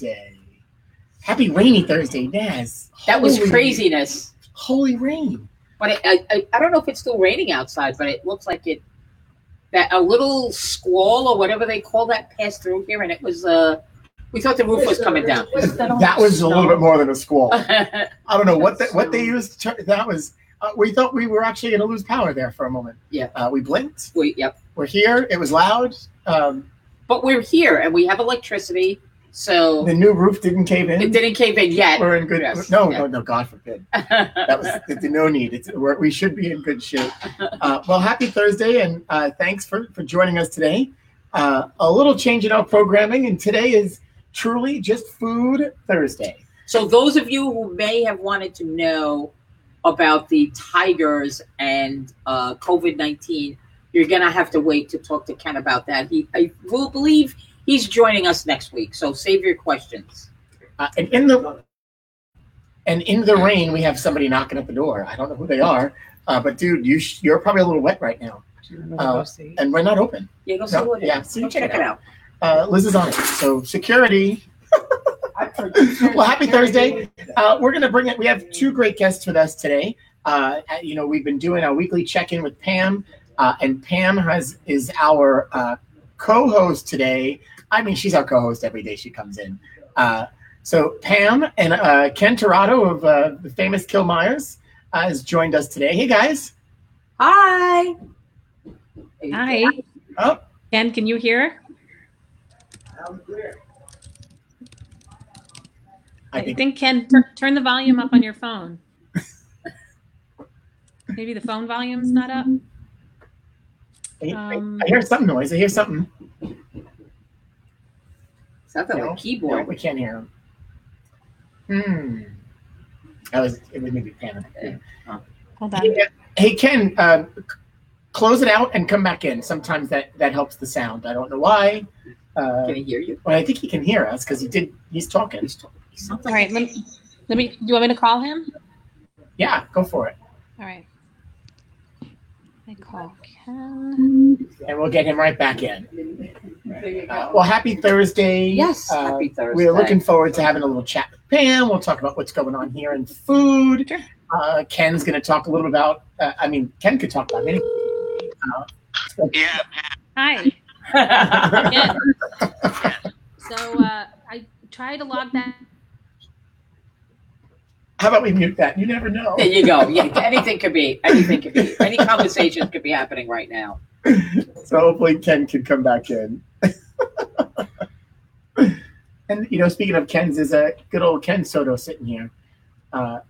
Thursday. Happy rainy Thursday, Naz. That was Holy- craziness. Holy rain. But it, I, I, I don't know if it's still raining outside, but it looks like it that a little squall or whatever they call that passed through here, and it was uh we thought the roof was coming down. That was a little bit more than a squall. I don't know what the, what they used. To, that was. Uh, we thought we were actually going to lose power there for a moment. Yeah. Uh, we blinked. we, yep. We're here. It was loud. Um, But we're here and we have electricity, so the new roof didn't cave in. it didn't cave in yet. We're in good. Yes. No, Yeah. no, no. God forbid. That was the, no need. It's, we're, we should be in good shape. Uh, well, happy Thursday, and uh, thanks for, for joining us today. Uh, a little change in our programming, and today is truly just Food Thursday. So those of you who may have wanted to know about the tigers and uh, COVID nineteen, you're gonna have to wait to talk to Ken about that. He, I will believe he's joining us next week. So save your questions. Uh, and in the and in the rain, we have somebody knocking at the door. I don't know who they are, uh, but dude, you sh- you're probably a little wet right now, Uh, and we're not open. Yeah, go see No, what it yeah, is. see, Go check check it it out. Uh, Liz is on it. So security. well, happy Thursday. Uh, we're going to bring it. We have two great guests with us today. Uh, you know, we've been doing our weekly check-in with Pam, uh, and Pam has is our uh, co-host today. I mean, she's our co-host every day she comes in. Uh, so Pam and uh, Ken Tirado of uh, the famous Kilmeyer's uh, has joined us today. Hey guys. Hi. Hi. Oh. Ken, can you hear? I I think think Ken, tur- turn the volume up on your phone. Maybe the phone volume's not up. I, um, I hear some noise. I hear something. Sounds like No, a No, keyboard. we can't hear him. Hmm. That was it. Was maybe Pam. Hold on. Hey Ken, uh, close it out and come back in. Sometimes that that helps the sound. I don't know why. Uh, Can he hear you? but I think he can hear us because he did. He's talking. He sounds All like right. Let me, let me. Do you want me to call him? Yeah, go for it, All right. I call Ken. and we'll get him right back in. Uh, well, happy Thursday. Yes, Uh, happy Thursday. We're looking forward to having a little chat with Pam. We'll talk about what's going on here in food. Sure. Uh, Ken's going to talk a little bit about. Uh, I mean, Ken could talk about anything. Yeah, Hi. Yeah. So uh, I tried to log that. How about we mute that? You never know. There you go. Yeah, anything could be. Anything could be. Any conversation could be happening right now. So hopefully Ken can come back in. and you know, speaking of Ken's, is a good old Ken Soto sitting here. Uh,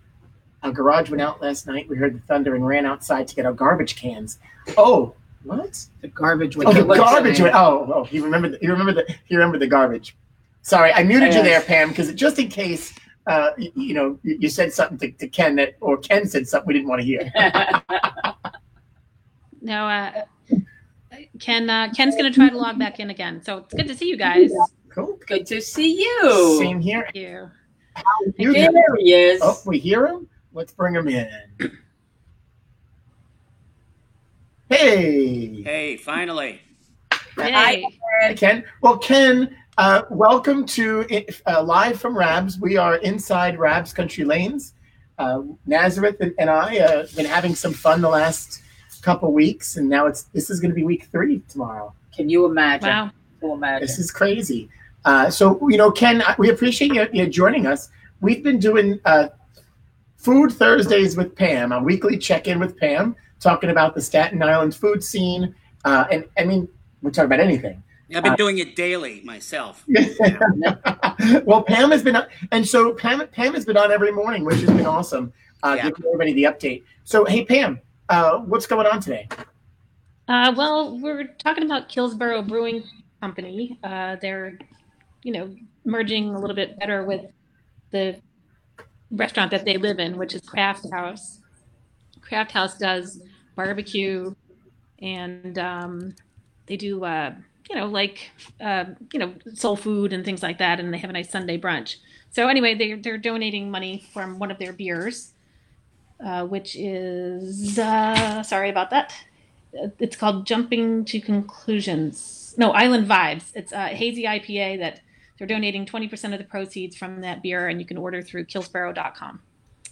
our garage went out last night. We heard the thunder and ran outside to get our garbage cans. Oh, what? The garbage went. Oh, the garbage went. Oh, oh, you remember? The, you remember the? You remember the garbage? Sorry, I muted you there, Pam, because just in case, uh, you, you know, you, you said something to, to Ken that, or Ken said something we didn't want to hear. No, uh, Ken. Uh, Ken's going to try to log back in again. So it's good to see you guys. Cool. Good to see you. Same here. Thank you. You There he is. Oh, we hear him. Let's bring him in. Hey, Hey, finally. Hey. Hi, Ken. Well, Ken, uh, welcome to uh, live from Rabs. We are inside Rabs Country Lanes. Uh, Nazareth and, and I uh, been having some fun the last couple weeks, and now it's this is going to be week three tomorrow. Can you imagine? Wow. Can you imagine? This is crazy. Uh, so, you know, Ken, we appreciate you, you joining us. We've been doing uh, Food Thursdays with Pam, a weekly check in with Pam, talking about the Staten Island food scene. Uh, and I mean, we talk about anything. I've been doing it daily myself. well, Pam has been, and so Pam, Pam has been on every morning, which has been awesome, uh, Yeah. giving everybody the update. So, hey, Pam, uh, what's going on today? Uh, well, we're talking about Kills Boro Brewing Company. Uh, they're, you know, merging a little bit better with the restaurant that they live in, which is Craft House. Craft House does barbecue, and um, they do, uh, you know, like, uh, you know, soul food and things like that, and they have a nice Sunday brunch. So anyway, they're, they're donating money from one of their beers, uh, which is uh, sorry about that it's called Jumping to Conclusions. No, Island Vibes. It's a hazy IPA that they're donating 20% of the proceeds from that beer, and you can order through killsboro.com.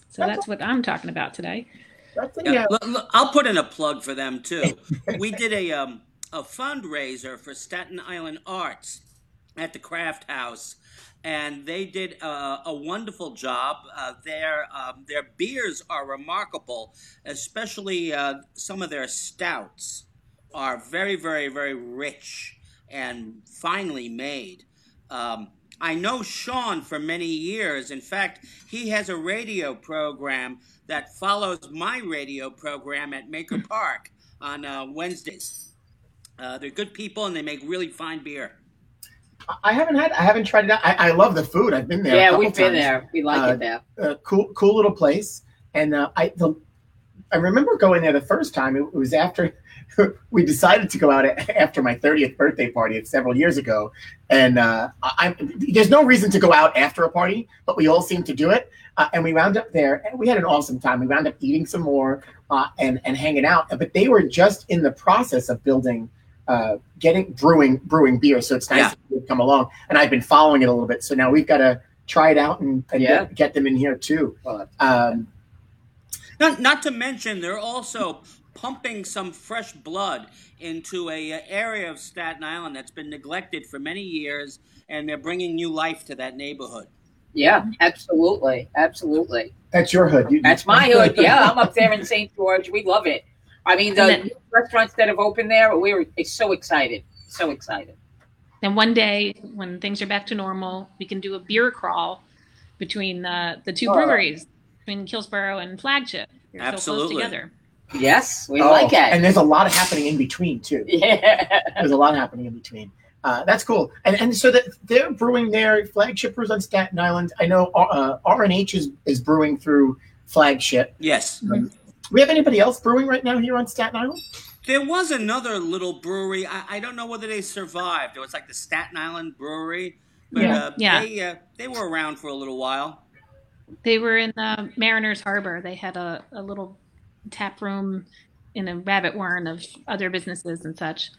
So that's what I'm talking about today. That's a, Yeah, yeah. look, look, I'll put in a plug for them too. we did a um, a fundraiser for Staten Island Arts at the Craft House, and they did uh, a wonderful job. Uh, their um, their beers are remarkable, especially uh, some of their stouts are very, very, very rich and finely made. Um, I know Sean for many years. In fact, he has a radio program that follows my radio program at Maker Park on uh, Wednesdays. Uh, they're good people and they make really fine beer. I haven't had. I haven't tried it out. I, I love the food. I've been there. yeah, we've been times. there. We like Uh, it there. a cool cool little place and uh, i the, i remember going there the first time it was after we decided to go out after my 30th birthday party several years ago and uh, I, I- there's no reason to go out after a party but we all seem to do it uh, and we wound up there and we had an awesome time we wound up eating some more uh, and and hanging out but they were just in the process of building uh, getting brewing brewing beer so it's nice Yeah. that they've come along and i've been following it a little bit so now we've got to try it out and, and Yeah. get, get them in here too um, Not, not to mention, they're also pumping some fresh blood into a uh, area of Staten Island that's been neglected for many years, and they're bringing new life to that neighborhood. Yeah, absolutely, absolutely. That's your hood. You- That's my hood. Yeah, I'm up there in St. George. We love it. I mean, the then- restaurants that have opened there, we were so excited, so excited. And one day, when things are back to normal, we can do a beer crawl between uh, the two Oh. breweries, between Kills Boro and Flagship. They're so Absolutely. close together. Yes, we Oh, like it. And there's a lot of happening in between too. yeah. There's a lot happening in between. Uh, that's cool. And and so that they're brewing their flagship brews on Staten Island. I know uh, R&H is, is brewing through flagship. Yes. Do we have anybody else brewing right now here on Staten Island? There was another little brewery. I, I don't know whether they survived. It was like the Staten Island Brewery, but Yeah. uh, Yeah. they uh, they were around for a little while. They were in the Mariners Harbor. They had a, a little tap room in a rabbit warren of other businesses and such.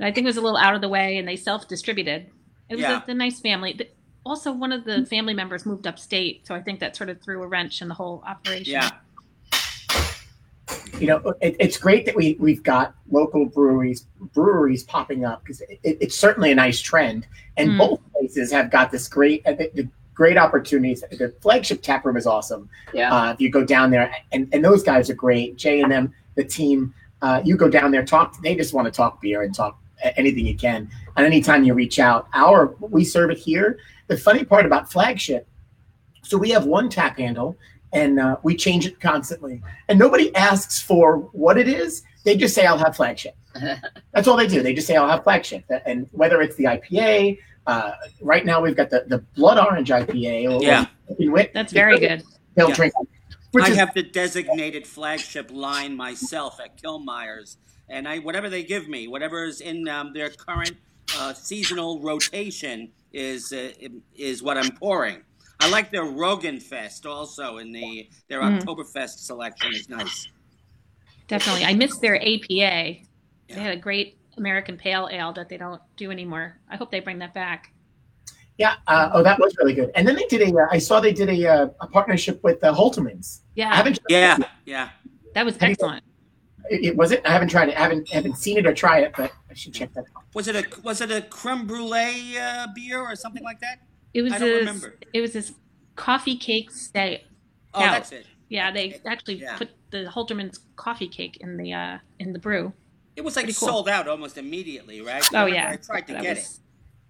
And I think it was a little out of the way, and they self-distributed. It was Yeah. a, a nice family. Also, one of the family members moved upstate, so I think that sort of threw a wrench in the whole operation. Yeah. You know, it, it's great that we we've got local breweries breweries popping up because it, it's certainly a nice trend, and Mm. both places have got this great uh, the, the great opportunities. The flagship tap room is awesome. Yeah. Uh, if you go down there, and, and those guys are great. Jay and them, the team. Uh, you go down there, talk. They just want to talk beer and talk anything you can. And anytime you reach out, our we serve it here. The funny part about flagship, so we have one tap handle, and uh, we change it constantly. And nobody asks for what it is. They just say, "I'll have flagship." That's all they do. They just say, "I'll have flagship," and whether it's the IPA. Uh, right now, we've got the, the blood orange IPA. Or, Yeah. or- That's very good. They'll Yeah. drink. Which I is have the designated flagship line myself at Kilmeyer's, and I whatever they give me, whatever is in um, their current uh, seasonal rotation is uh, is what I'm pouring. I like their Rogan Fest also in the their Mm. Oktoberfest selection is nice. Definitely. I missed their APA. They had a great American Pale Ale that they don't do anymore. I hope they bring that back. Yeah. Uh, oh, that was really good. And then they did a. Uh, I saw they did a, uh, a partnership with the Holtermanns. I Yeah, haven't. Yeah, yeah. that was excellent. It, it was it. I haven't tried it. I haven't haven't seen it or tried it, but I should check that out. Was it a was it a creme brulee uh, beer or something like that? It was I don't this, remember. it was this coffee cake stay. Oh, Yeah. that's it. Yeah, they actually Yeah. put the Holtermann's coffee cake in the uh in the brew. It was like Pretty cool. sold out almost immediately, right? Oh Remember yeah, I tried to that get was,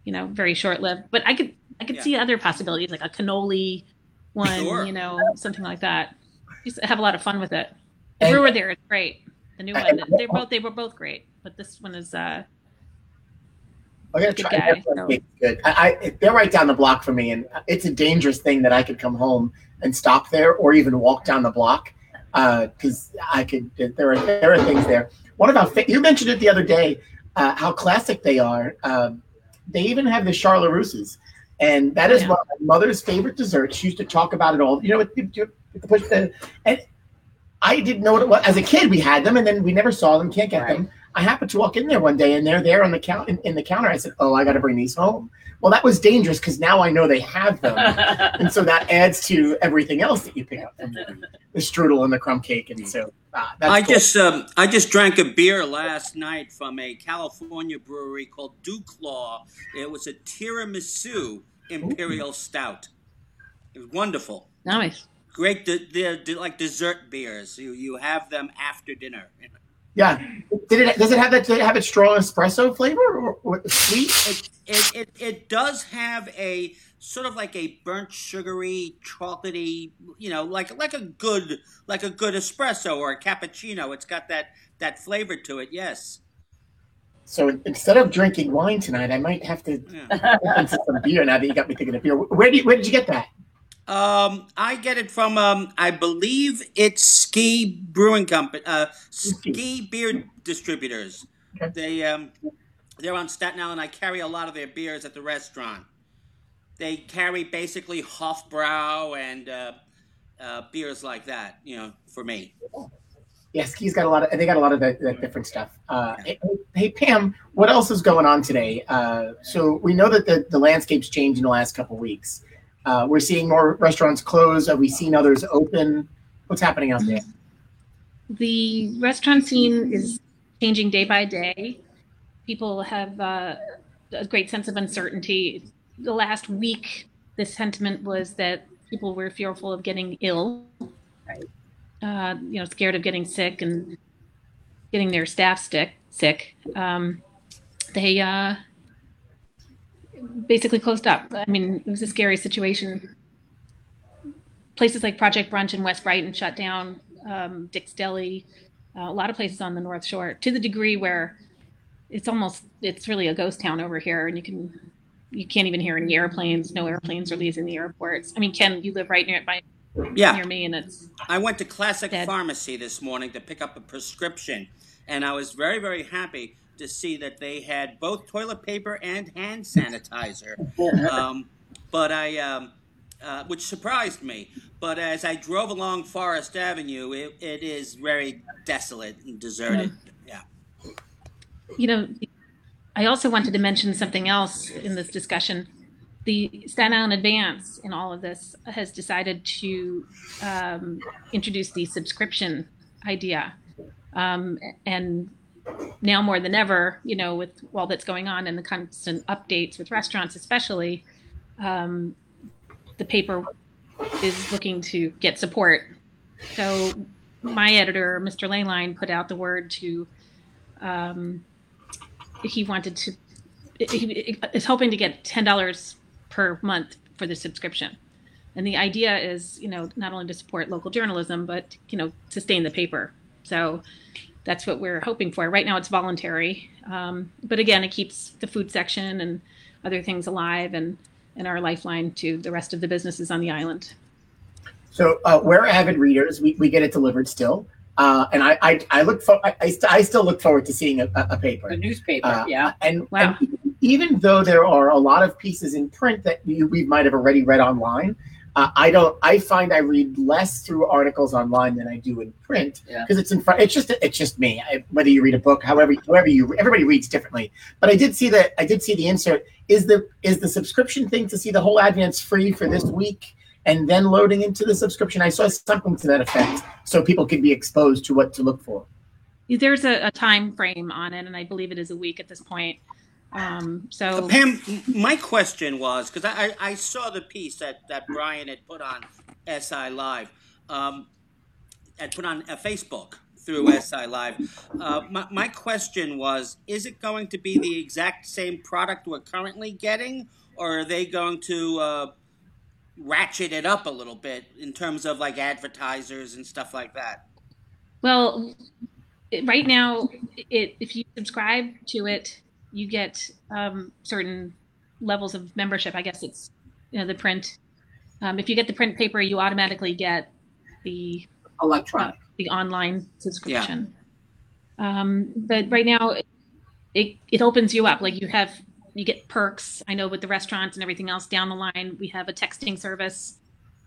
You know, very short lived, but I could I could Yeah. see other possibilities like a cannoli one, Sure. you know, something like that. Used to have a lot of fun with it. The And- brewer there is great. The new one, they both they were both great, but this one is uh I gotta try. guy, one. good. I, I they're right down the block for me, and it's a dangerous thing that I could come home and stop there, or even walk down the block, because I could. There are there are things there. One of our fa- you mentioned it the other day, uh, how classic they are. Um, they even have the Charlotte Russes, and that is Yeah. one of my mother's favorite desserts. She used to talk about it all. You know, with with push the and I didn't know what it was. As a kid, we had them, and then we never saw them. Can't get Right. them. I happened to walk in there one day and they're there on the count in, in the counter. I said, "Oh, I got to bring these home." Well, that was dangerous because now I know they have them, and so that adds to everything else that you pick up from the, the strudel and the crumb cake, and so uh, that's I cool. just um, I just drank a beer last night from a California brewery called Duke Law. It was a tiramisu imperial stout. It was wonderful. Nice. Great, de- they're like dessert beers. You you have them after dinner. Yeah. Did it? Does it have that? Did it have a strong espresso flavor or, or sweet? It, it it it does have a sort of like a burnt sugary, chocolatey, you know, like like a good like a good espresso or a cappuccino. It's got that that flavor to it. Yes. So instead of drinking wine tonight, I might have to Yeah. some beer. Now that you got me thinking of beer, where did you, where did you get that? Um, I get it from um, I believe it's Ski Brewing Company, uh, Ski Beer Distributors. Okay. They um, they're on Staten Island. I carry a lot of their beers at the restaurant. They carry basically Hofbrau and uh, uh, beers like that. You know, for me. Yeah, Ski's got a lot of. They got a lot of that, that different stuff. Uh, hey, hey, Pam, what else is going on today? Uh, so we know that the, the landscape's changed in the last couple weeks. Uh, we're seeing more restaurants close. Have we seen others open? What's happening out there? The restaurant scene is changing day by day. People have uh, a great sense of uncertainty. The last week, the sentiment was that people were fearful of getting ill, Right. uh, you know, scared of getting sick and getting their staff sick. Sick. Um, they uh, basically closed up. I mean, it was a scary situation. Places like Project Brunch in West Brighton shut down. Um, Dick's Deli, uh, a lot of places on the North Shore, to the degree where it's almost it's really a ghost town over here, and you can you can't even hear any airplanes. No airplanes are leaving the airports. I mean, Ken, you live right near it by Yeah, near me, and it's I went to Classic Dead. Pharmacy this morning to pick up a prescription, and I was very, very happy to see that they had both toilet paper and hand sanitizer. Um, but I, um, uh, which surprised me. But as I drove along Forest Avenue, it, it is very desolate and deserted. Yeah. you know, I also wanted to mention something else in this discussion. The Staten Island Advance in all of this has decided to um, introduce the subscription idea. Um, and now more than ever, you know, with all that's going on and the constant updates with restaurants, especially, um, the paper is looking to get support. So my editor, Mr. Laline, put out the word to um, he wanted to he is hoping to get ten dollars per month for the subscription and the idea is you know not only to support local journalism but you know sustain the paper so that's what we're hoping for right now it's voluntary um, but again it keeps the food section and other things alive and and our lifeline to the rest of the businesses on the island So uh, we're avid readers. We, we get it delivered still, uh, and I I, I look for I, I, st- I still look forward to seeing a, a a paper. The newspaper, Uh, yeah. And, Wow. and even though there are a lot of pieces in print that you, we might have already read online, uh, I don't. I find I read less through articles online than I do in print Yeah. because it's in front. It's just it's just me. I, whether you read a book, however, however you everybody reads differently. But I did see that. I did see the insert. Is the is the subscription thing to see the whole Advance free for this week? And then loading into the subscription, I saw something to that effect, so people could be exposed to what to look for. there's a, a time frame on it and i believe it is a week at this point um, so Uh, Pam, my question was because I, I, saw the piece that, that Brian had put on SI Live, um, had put on uh, Facebook through SI Live. Uh, my, my question was is it going to be the exact same product we're currently getting, or are they going to uh, ratchet it up a little bit in terms of like advertisers and stuff like that? Well, right now, it if you subscribe to it, you get um, certain levels of membership. I guess it's you know the print. Um, if you get the print paper, you automatically get the uh, Electronic. the online subscription. Um, but right now, it it opens you up. Like you have you get perks. I know with the restaurants and everything else down the line, we have a texting service.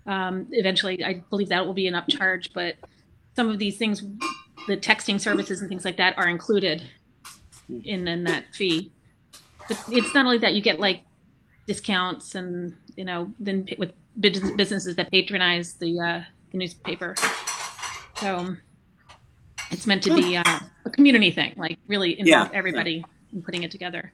Um, eventually, I believe that will be an upcharge, but some of these things, the texting services and things like that, are included in in that fee. But it's not only that you get like discounts and you know then with businesses that patronize the uh, the newspaper. So it's meant to be uh, a community thing, like really involve Yeah. everybody in putting it together.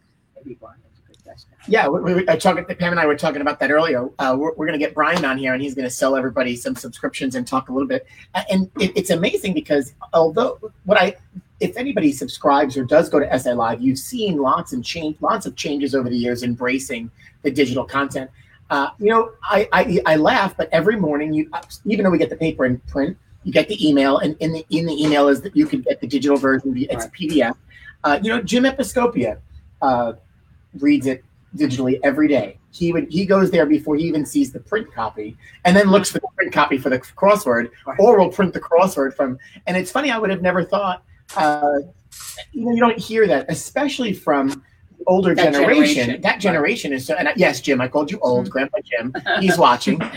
Yeah, we, we, I talking, Pam and I were talking about that earlier. Uh, we're we're going to get Brian on here, and he's going to sell everybody some subscriptions and talk a little bit. And it, it's amazing because although what I, if anybody subscribes or does go to SI Live, you've seen lots and change, lots of changes over the years, embracing the digital content. Uh, you know, I, I I laugh, but every morning, you even though we get the paper and print, you get the email, and in the in the email is that you can get the digital version. It's a PDF. Uh, you know, Jim Episcopia. Reads it digitally every day. He would he goes there before he even sees the print copy, and then looks for the print copy for the crossword, or will print the crossword from. And it's funny, I would have never thought. Uh, you know, you don't hear that, especially from older That generation. generation, That right. generation is so. And I- yes, Jim, I called you old, Grandpa Jim. He's watching. Uh,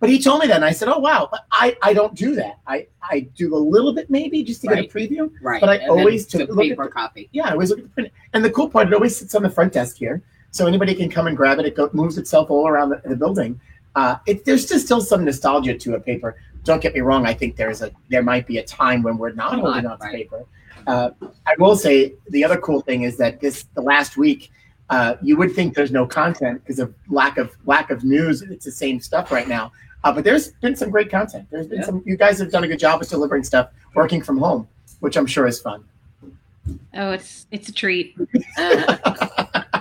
but he told me that, and I said, "Oh wow!" But I I don't do that. I I do a little bit maybe just to Right. get a preview. Right. But I and always a look at paper the- copy. Yeah, I always look at the print. And the cool part, it always sits on the front desk here, so anybody can come and grab it. It go, moves itself all around the, the building. Uh, it, there's just still some nostalgia to a paper. Don't get me wrong. I think there's a there might be a time when we're not Not, holding on to right. paper. Uh, I will say the other cool thing is that this the last week. Uh, you would think there's no content because of lack of lack of news. It's the same stuff right now. Uh, but there's been some great content. There's been Yeah. some. You guys have done a good job of delivering stuff, working from home, which I'm sure is fun. Oh, it's it's a treat. Uh,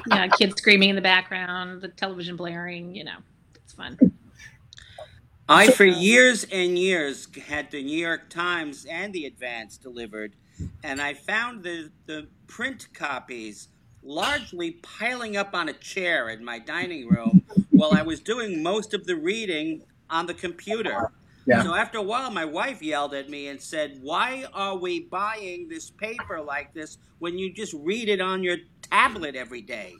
Yeah, kids screaming in the background, the television blaring. You know, it's fun. I, for years and years, had the New York Times and the Advance delivered, and I found the, the print copies largely piling up on a chair in my dining room while I was doing most of the reading on the computer. Yeah. So after a while, my wife yelled at me and said, Why are we buying this paper like this when you just read it on your tablet every day?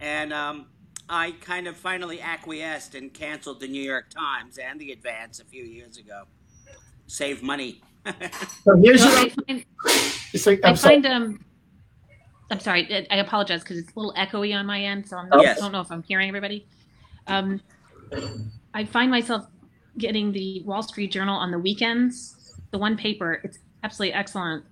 And um, I kind of finally acquiesced and canceled the New York Times and the Advance a few years ago. Save money. So here's Well, your. I find, So, I I'm sorry. find um, I'm sorry. I- I apologize because it's a little echoey on my end, so I'm not, Yes. I don't know if I'm hearing everybody. Um, I find myself getting the Wall Street Journal on the weekends. The one paper, it's absolutely excellent.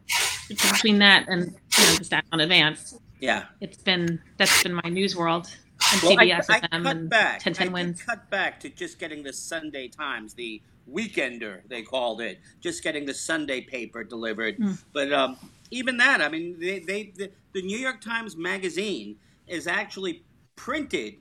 Between that and you know, just on Advance, yeah. it's been that's been my news world and Well, I, CBS I FM cut and back. 10 I 10 did wins. cut back to just getting the Sunday Times, the Weekender they called it, just getting the Sunday paper delivered. Mm. But um, even that, I mean, they, they the, the New York Times magazine is actually printed.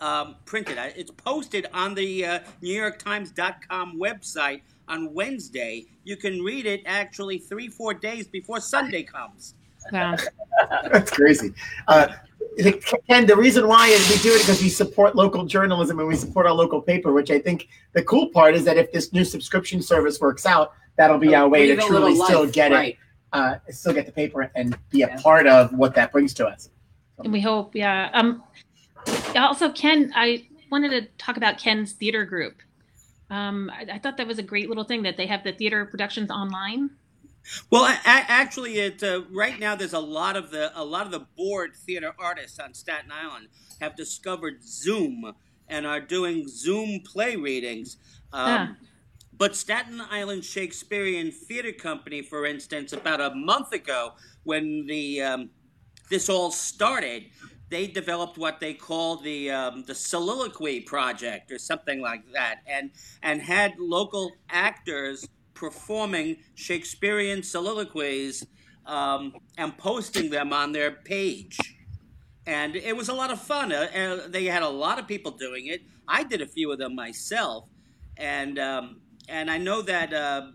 Um, printed. Uh, It's posted on the uh, NewYorkTimes.com website on Wednesday. You can read it actually three, four days before Sunday comes. Wow. That's crazy. Uh, and the reason why is we do it because we support local journalism and we support our local paper, which I think the cool part is that if this new subscription service works out, that'll be our way to Breathe a truly still life, get right. it, uh, still get the paper and be a Yeah. part of what that brings to us. And we hope, yeah. Um, also, Ken, I wanted to talk about Ken's theater group. Um, I, I thought that was a great little thing that they have the theater productions online. Well, actually, it uh, right now there's a lot of the a lot of the board theater artists on Staten Island have discovered Zoom and are doing Zoom play readings. Um, Ah. But Staten Island Shakespearean Theater Company, for instance, about a month ago, when the um, this all started, they developed what they call the um, the soliloquy project or something like that, and and had local actors performing Shakespearean soliloquies um, and posting them on their page. And it was a lot of fun. Uh, uh, they had a lot of people doing it. I did a few of them myself, and um, and I know that uh,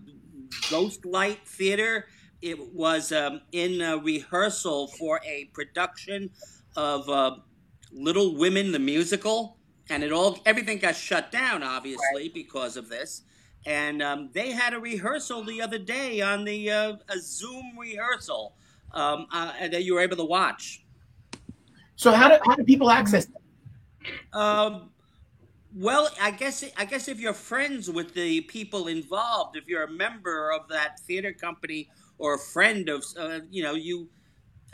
Ghostlight Theater it was um, in a rehearsal for a production of uh, Little Women the musical, and it all everything got shut down obviously because of this. And um, they had a rehearsal the other day on the uh, a Zoom rehearsal um, uh, that you were able to watch. So how do how do people access? It? Um, well, I guess I guess if you're friends with the people involved, if you're a member of that theater company or a friend of, uh, you know, you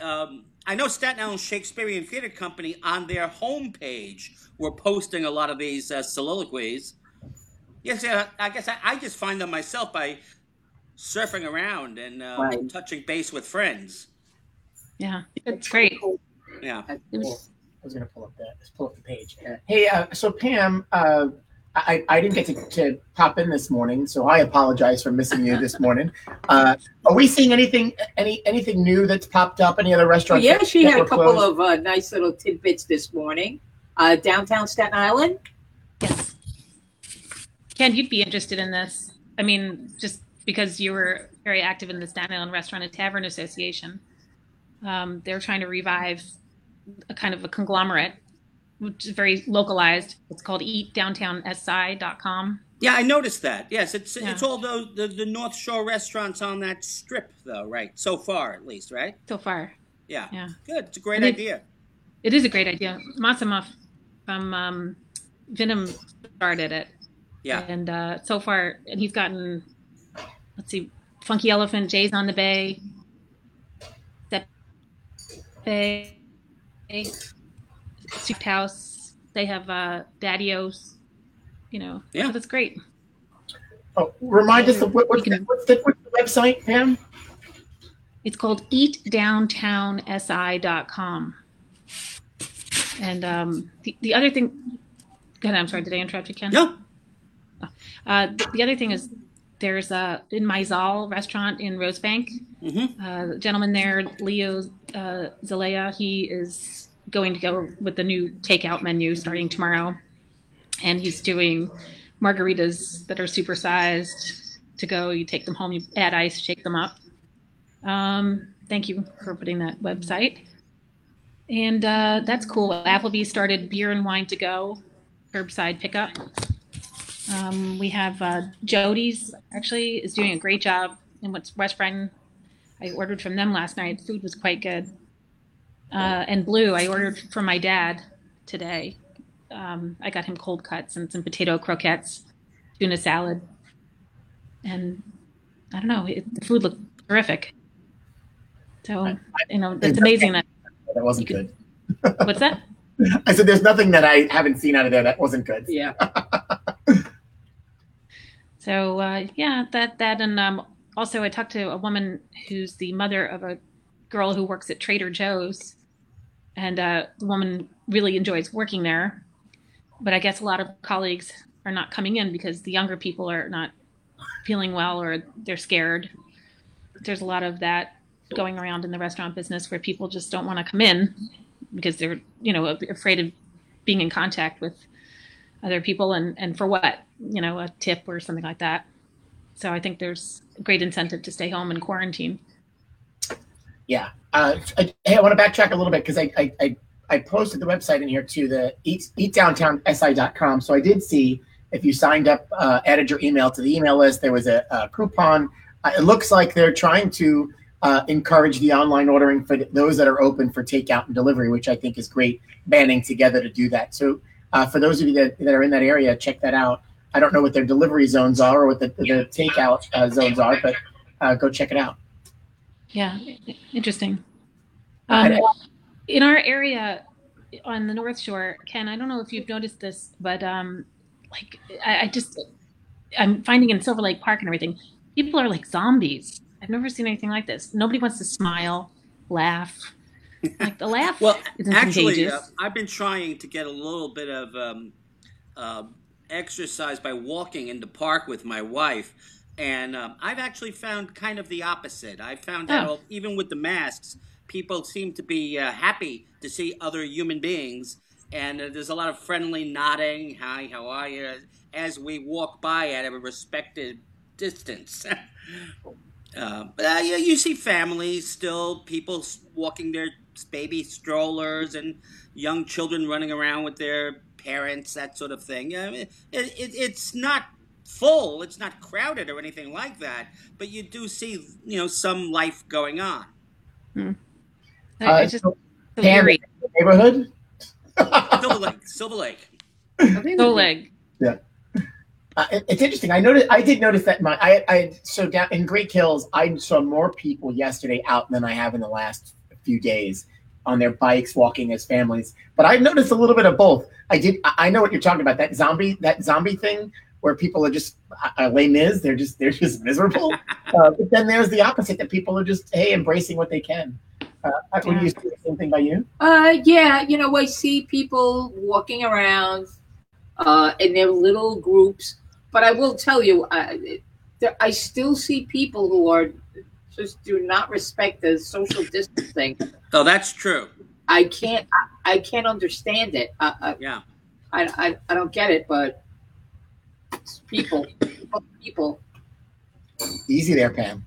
um, I know Staten Island Shakespearean Theater Company on their homepage were posting a lot of these uh, soliloquies. Yes, yeah, I guess I, I, just find them myself by surfing around and uh, right. touching base with friends. Yeah, it's great. Yeah, I was going to pull up the let's pull up the page. Hey, uh, so Pam, uh, I, I didn't get to, to, pop in this morning, so I apologize for missing you this morning. Uh, are we seeing anything any anything new that's popped up? Any other restaurants? yeah, she had a couple closed? of uh, nice little tidbits this morning. Uh, downtown Staten Island. Yes. Ken, you'd be interested in this. I mean, just because you were very active in the Staten Island Restaurant and Tavern Association, um, they're trying to revive a kind of a conglomerate which is very localized. It's called eatdowntownsi.com. Yeah, I noticed that. Yes, it's yeah. it's all the, the, the North Shore restaurants on that strip, though, right? So far, at least, right? So far. Yeah. Yeah. Good. It's a great idea. It is a great idea. Massimo from um, Venom started it. Yeah. And uh, so far, and he's gotten, let's see, Funky Elephant, Jay's on the Bay, Bay, Soup House. They have uh, Daddios. You know, yeah, that's great. Oh, remind us of what, what's, can, the, what's, the, what's the website, Pam? It's called eatdowntownsi.com. And um, the, the other thing, God, I'm sorry, did I interrupt you, Ken? No. Uh, the, the other thing is there's a in Maizal restaurant in Rosebank. Mm-hmm. Uh, the gentleman there, Leo uh, Zalea, he is going to go with the new takeout menu starting tomorrow. And he's doing margaritas that are supersized to go. You take them home, you add ice, shake them up. Um, thank you for putting that website. And uh, that's cool. Applebee started beer and wine to go, curbside pickup. Um, we have uh, Jody's actually is doing a great job in what's West Brighton. I ordered from them last night. Food was quite good uh, and blue. I ordered from my dad today. Um, I got him cold cuts and some potato croquettes, tuna salad, and I don't know. It, the food looked terrific. So you know, it's amazing that that wasn't could, good. What's that? I said, "There's nothing that I haven't seen out of there that wasn't good." Yeah. so uh, yeah, that that and um, also I talked to a woman who's the mother of a girl who works at Trader Joe's, and uh, the woman really enjoys working there. But I guess a lot of colleagues are not coming in because the younger people are not feeling well or they're scared. There's a lot of that going around in the restaurant business where people just don't want to come in because they're, you know, afraid of being in contact with other people and, and for what, you know, a tip or something like that. So I think there's great incentive to stay home and quarantine. Yeah. Uh, I, hey, I want to backtrack a little bit because I, I, I, I, posted the website in here too, the eat, eatdowntownsi.com. So I did see if you signed up, uh, added your email to the email list, there was a, a coupon. Uh, it looks like they're trying to uh, encourage the online ordering for those that are open for takeout and delivery, which I think is great, banding together to do that. So uh, for those of you that, that are in that area, check that out. I don't know what their delivery zones are or what the, the takeout uh, zones are, but uh, go check it out. Yeah, interesting. Um, in our area on the North Shore, Ken, I don't know if you've noticed this, but um, like I, I just I'm finding in Silver Lake Park and everything, people are like zombies. I've never seen anything like this. Nobody wants to smile, laugh. Like the laugh. well, actually, uh, I've been trying to get a little bit of um, uh, exercise by walking in the park with my wife and um, I've actually found kind of the opposite. I found out oh. even with the masks, people seem to be uh, happy to see other human beings, and uh, there's a lot of friendly nodding. Hi, how are you? As we walk by at a respected distance. uh, but uh, yeah, you see families still, people walking their baby strollers, and young children running around with their parents, that sort of thing. it, it, it's not full. It's not crowded or anything like that, but you do see, you know, some life going on. Hmm. Uh, just so neighborhood. Silver Lake. Silver Lake. Silver Lake. Yeah. Uh, it, it's interesting. I noticed. I did notice that my I, I so down in Great Hills, I saw more people yesterday out than I have in the last few days on their bikes, walking as families. But I've noticed a little bit of both. I did. I know what you're talking about. That zombie, that zombie thing where people are just uh, Les Mis. They're just they're just miserable. uh, but then there's the opposite that people are just hey embracing what they can. Uh, yeah. you see the same thing by you? Uh, yeah. You know, I see people walking around uh, in their little groups. But I will tell you, I, I still see people who are just do not respect the social distancing. Oh, that's true. I can't. I, I can't understand it. I, I, yeah. I, I I don't get it, but people, people. Easy there, Pam.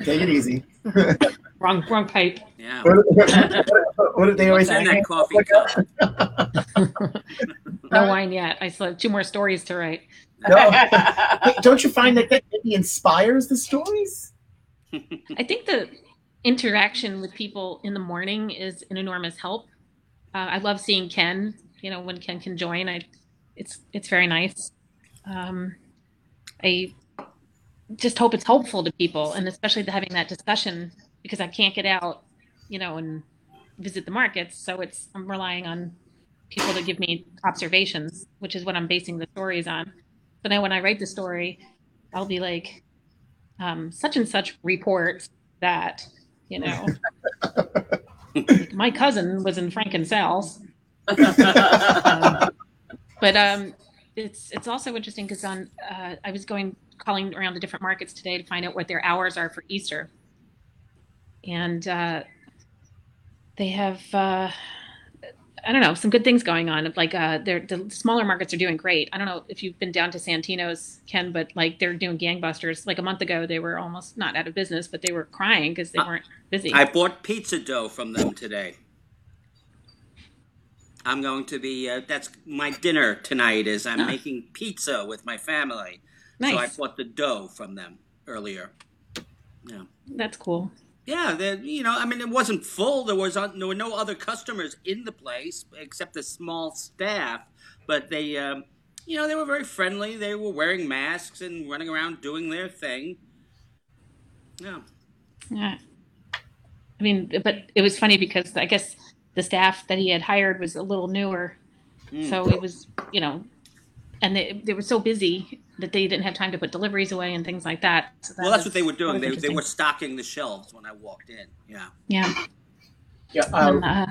Take it easy. wrong, wrong pipe. Yeah. what, did they always say? that coffee cup? no wine yet. I still have two more stories to write. No. Hey, don't you find that that maybe inspires the stories? I think the interaction with people in the morning is an enormous help. Uh, I love seeing Ken. You know, when Ken can join, I it's it's very nice. Um, I just hope it's helpful to people, and especially having that discussion because I can't get out, you know, and visit the markets. So it's I'm relying on people to give me observations, which is what I'm basing the stories on. So now when I write the story, I'll be like, um, such and such reports that, you know, my cousin was in Frankencel's. um, but um, it's it's also interesting because on uh, I was going calling around the different markets today to find out what their hours are for Easter, and uh, they have uh, I don't know some good things going on. Like uh, they're the smaller markets are doing great. I don't know if you've been down to Santino's, Ken, but like they're doing gangbusters. Like a month ago, they were almost not out of business, but they were crying because they weren't busy. I bought pizza dough from them today. I'm going to be. Uh, that's my dinner tonight. Is I'm making pizza with my family. Nice. So I bought the dough from them earlier. Yeah. That's cool. Yeah, you know, I mean, it wasn't full. There was uh, there were no other customers in the place except a small staff. But they, um, you know, they were very friendly. They were wearing masks and running around doing their thing. Yeah. Yeah. I mean, but it was funny because I guess the staff that he had hired was a little newer, mm. so it was, you know, and they they were so busy that they didn't have time to put deliveries away and things like that. So that well, that's what they were doing. They, they were stocking the shelves when I walked in. Yeah. Yeah. Yeah. Um, uh,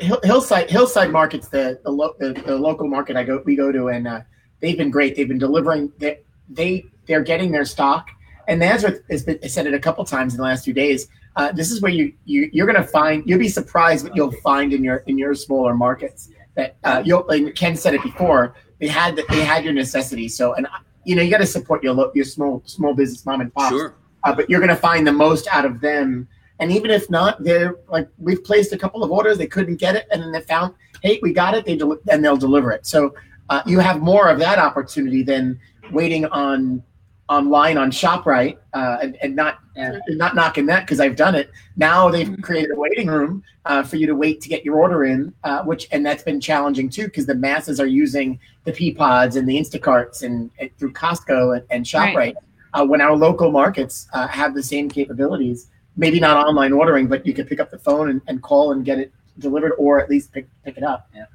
Hillside Hillside Markets, the the, lo- the, the, local market I go we go to, and uh, they've been great. They've been delivering. They they they're getting their stock, and Nazareth has been said it a couple times in the last few days. Uh, this is where you, you you're going to find. You'll be surprised what you'll find in your in your smaller markets. That uh, you'll like Ken said it before. They had they had your necessities. So and you know you got to support your your small small business mom and pop. Sure. Uh, but you're going to find the most out of them. And even if not, they're like we've placed a couple of orders, they couldn't get it, and then they found, hey, we got it, they del- and they'll deliver it. So uh, you have more of that opportunity than waiting on online on Shoprite uh, and, and not yeah. not knocking that because I've done it. Now they've mm-hmm. created a waiting room uh, for you to wait to get your order in, uh, which and that's been challenging too because the masses are using the Peapods and the Instacarts and, and through Costco and, and Shoprite. Right. Uh, when our local markets uh, have the same capabilities, maybe not online ordering, but you can pick up the phone and, and call and get it delivered or at least pick pick it up. Yeah.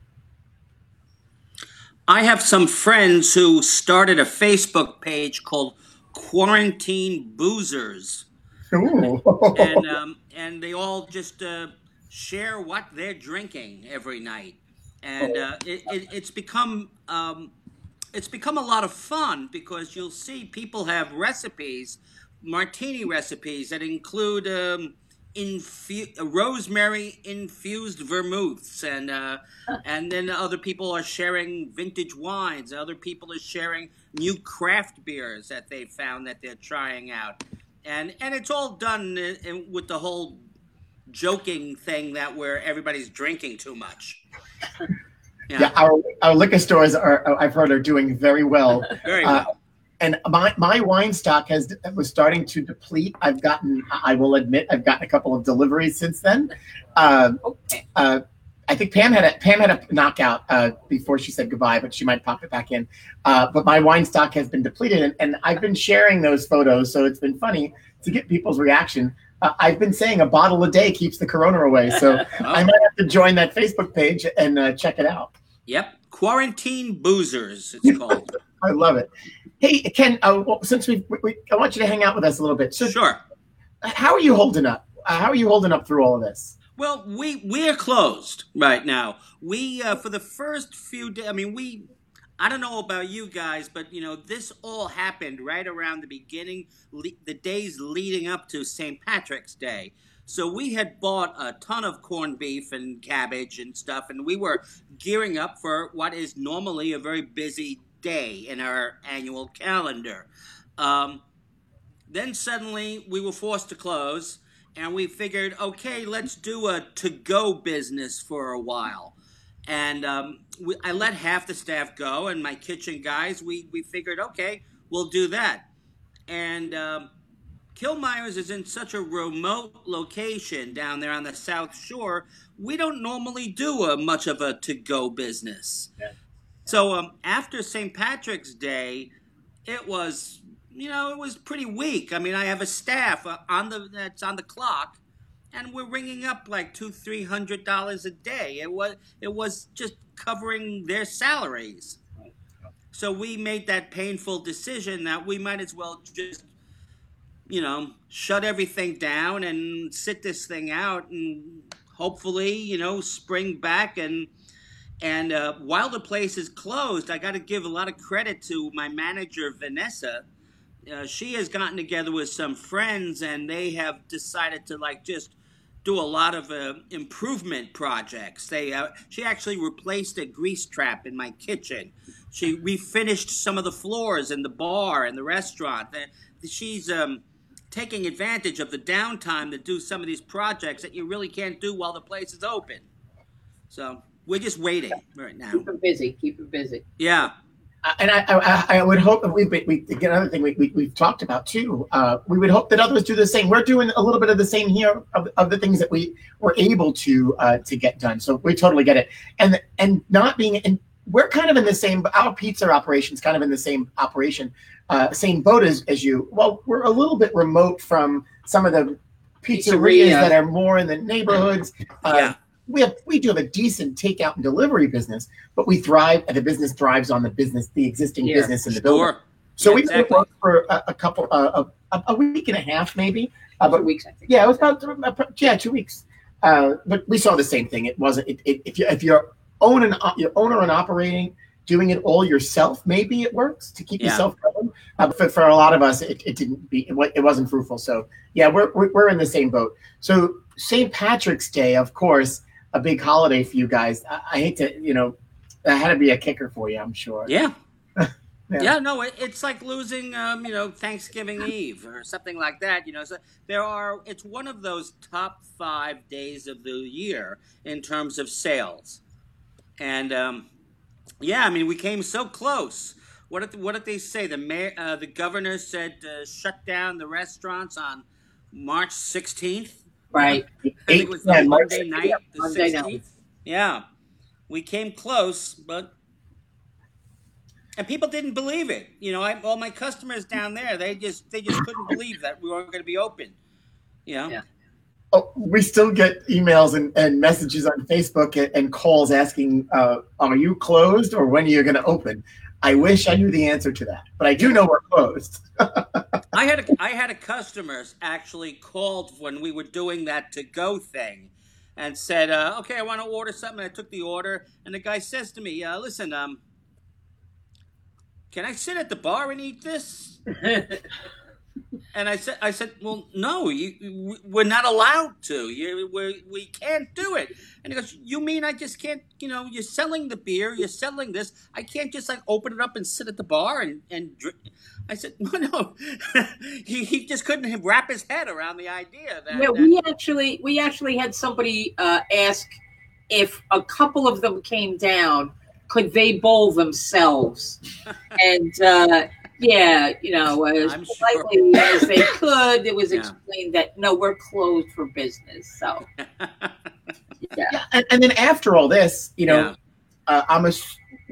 I have some friends who started a Facebook page called quarantine boozers. and um, and they all just uh, share what they're drinking every night, and uh, it, it, it's become um, it's become a lot of fun because you'll see people have recipes, martini recipes that include um, infu- rosemary infused vermouths, and uh, and then other people are sharing vintage wines. Other people are sharing new craft beers that they found that they're trying out, and and it's all done in, in, with the whole joking thing that where everybody's drinking too much. Yeah, yeah our, our liquor stores are I've heard are doing very well. Very uh, well. Uh, and my, my wine stock has was starting to deplete. I've gotten, I will admit, I've gotten a couple of deliveries since then. Uh, uh, I think Pam had a Pam had a knockout uh, before she said goodbye, but she might pop it back in. Uh, but my wine stock has been depleted, and, and, I've been sharing those photos, so it's been funny to get people's reaction. uh, I've been saying a bottle a day keeps the corona away. So Oh. I might have to join that Facebook page and uh, check it out. Yep. Quarantine boozers, it's called. I love it. Hey, Ken, uh, well, since we, we, I want you to hang out with us a little bit. So, sure. how are you holding up? Uh, how are you holding up through all of this? Well, we we're closed right now. We uh, for the first few days. I mean, we. I don't know about you guys, but you know, this all happened right around the beginning, le- the days leading up to St. Patrick's Day. So we had bought a ton of corned beef and cabbage and stuff, and we were gearing up for what is normally a very busy day in our annual calendar. Um, then suddenly we were forced to close and we figured, okay, let's do a to-go business for a while. And um, we, I let half the staff go, and my kitchen guys, we we figured, okay, we'll do that. And um, Kilmeyer's is in such a remote location down there on the South Shore. We don't normally do a, much of a to-go business. Yeah. So um, after St. Patrick's Day, it was you know, it was pretty weak. I mean, I have a staff uh, on the that's on the clock, and we're ringing up like two, three hundred dollars a day. It was it was just covering their salaries. So we made that painful decision that we might as well just, you know, shut everything down and sit this thing out, and hopefully, you know, spring back and. And uh, while the place is closed, I got to give a lot of credit to my manager, Vanessa, uh, she has gotten together with some friends and they have decided to like just do a lot of uh, improvement projects. They uh, she actually replaced a grease trap in my kitchen. She refinished some of the floors in the bar and the restaurant. She's um, taking advantage of the downtime to do some of these projects that you really can't do while the place is open. So we're just waiting right now. Keep her busy. Keep her busy. Yeah. Uh, and I, I, I would hope that we, we again another thing we, we we've talked about too. Uh, we would hope that others do the same. We're doing a little bit of the same here of, of the things that we were able to uh, to get done. So we totally get it. And and not being and we're kind of in the same. Our pizza operations kind of in the same operation, uh, same boat as as you. Well, we're a little bit remote from some of the pizzerias Pizzeria. that are more in the neighborhoods. Uh, Yeah. We have we do have a decent takeout and delivery business, but we thrive. And the business thrives on the business, the existing Yeah. business in the building. So Yeah, we exactly. worked for a, a couple, uh, a, a week and a half, maybe. Uh, Two weeks, I think. yeah, it was about yeah, two weeks. Uh, but we saw the same thing. It wasn't it, it, if you if you're own and uh, you're owner and operating, doing it all yourself, maybe it works to keep Yeah. yourself going. Uh, but for, for a lot of us, it, it didn't be it, it wasn't fruitful. So yeah, we're we're in the same boat. So St. Patrick's Day, of course, a big holiday for you guys. I, I hate to you know, that had to be a kicker for you, I'm sure. Yeah. Yeah. yeah. no, it, it's like losing, um, you know, Thanksgiving Eve or something like that. You know, so there are. It's one of those top five days of the year in terms of sales, and um, yeah, I mean, we came so close. What did what did they say? The mayor, uh, the governor said uh, shut down the restaurants on March sixteenth. Right. I think it was yeah, the March- Monday night, the Monday night. Yeah, we came close, but and people didn't believe it. You know, I, all my customers down there, they just they just couldn't believe that we weren't going to be open. You know, Yeah. Oh, we still get emails and, and messages on Facebook and, and calls asking, uh, "Are you closed or when are you going to open?" I wish I knew the answer to that, but I do know we're closed. I had a, I had a customer actually called when we were doing that to go thing, and said, uh, "Okay, I want to order something." I took the order, and the guy says to me, uh, "Listen, um, can I sit at the bar and eat this?" And I said, I said, well, no, you, we're not allowed to. You, we we can't do it. And he goes, you mean I just can't? You know, you're selling the beer, you're selling this. I can't just like open it up and sit at the bar and and drink. I said, no, no. he he just couldn't wrap his head around the idea that. Yeah, that- we actually we actually had somebody uh, ask if a couple of them came down, could they bowl themselves? and uh, yeah, you know, as I'm sure. politely as they could, it was Yeah. explained that no, we're closed for business. So yeah, Yeah, and, and then after all this, you know, Yeah. uh, I'm a,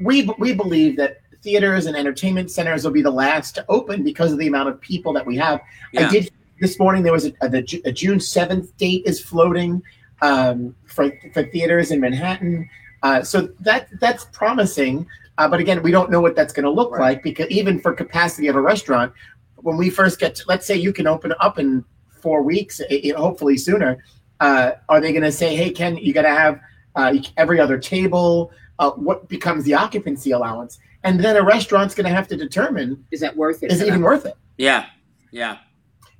we we believe that theaters and entertainment centers will be the last to open because of the amount of people that we have. I did this morning there was a, a, the, a June seventh date is floating um, for for theaters in Manhattan. Uh, so that that's promising. Uh, but again, we don't know what that's going to look Right. like because even for capacity of a restaurant, when we first get, to, let's say you can open up in four weeks, eh, hopefully sooner. Uh, are they going to say, "Hey, Ken, you got to have uh, every other table"? Uh, what becomes the occupancy allowance? And then a restaurant's going to have to determine Is that worth it? is it even them? worth it? Yeah, yeah.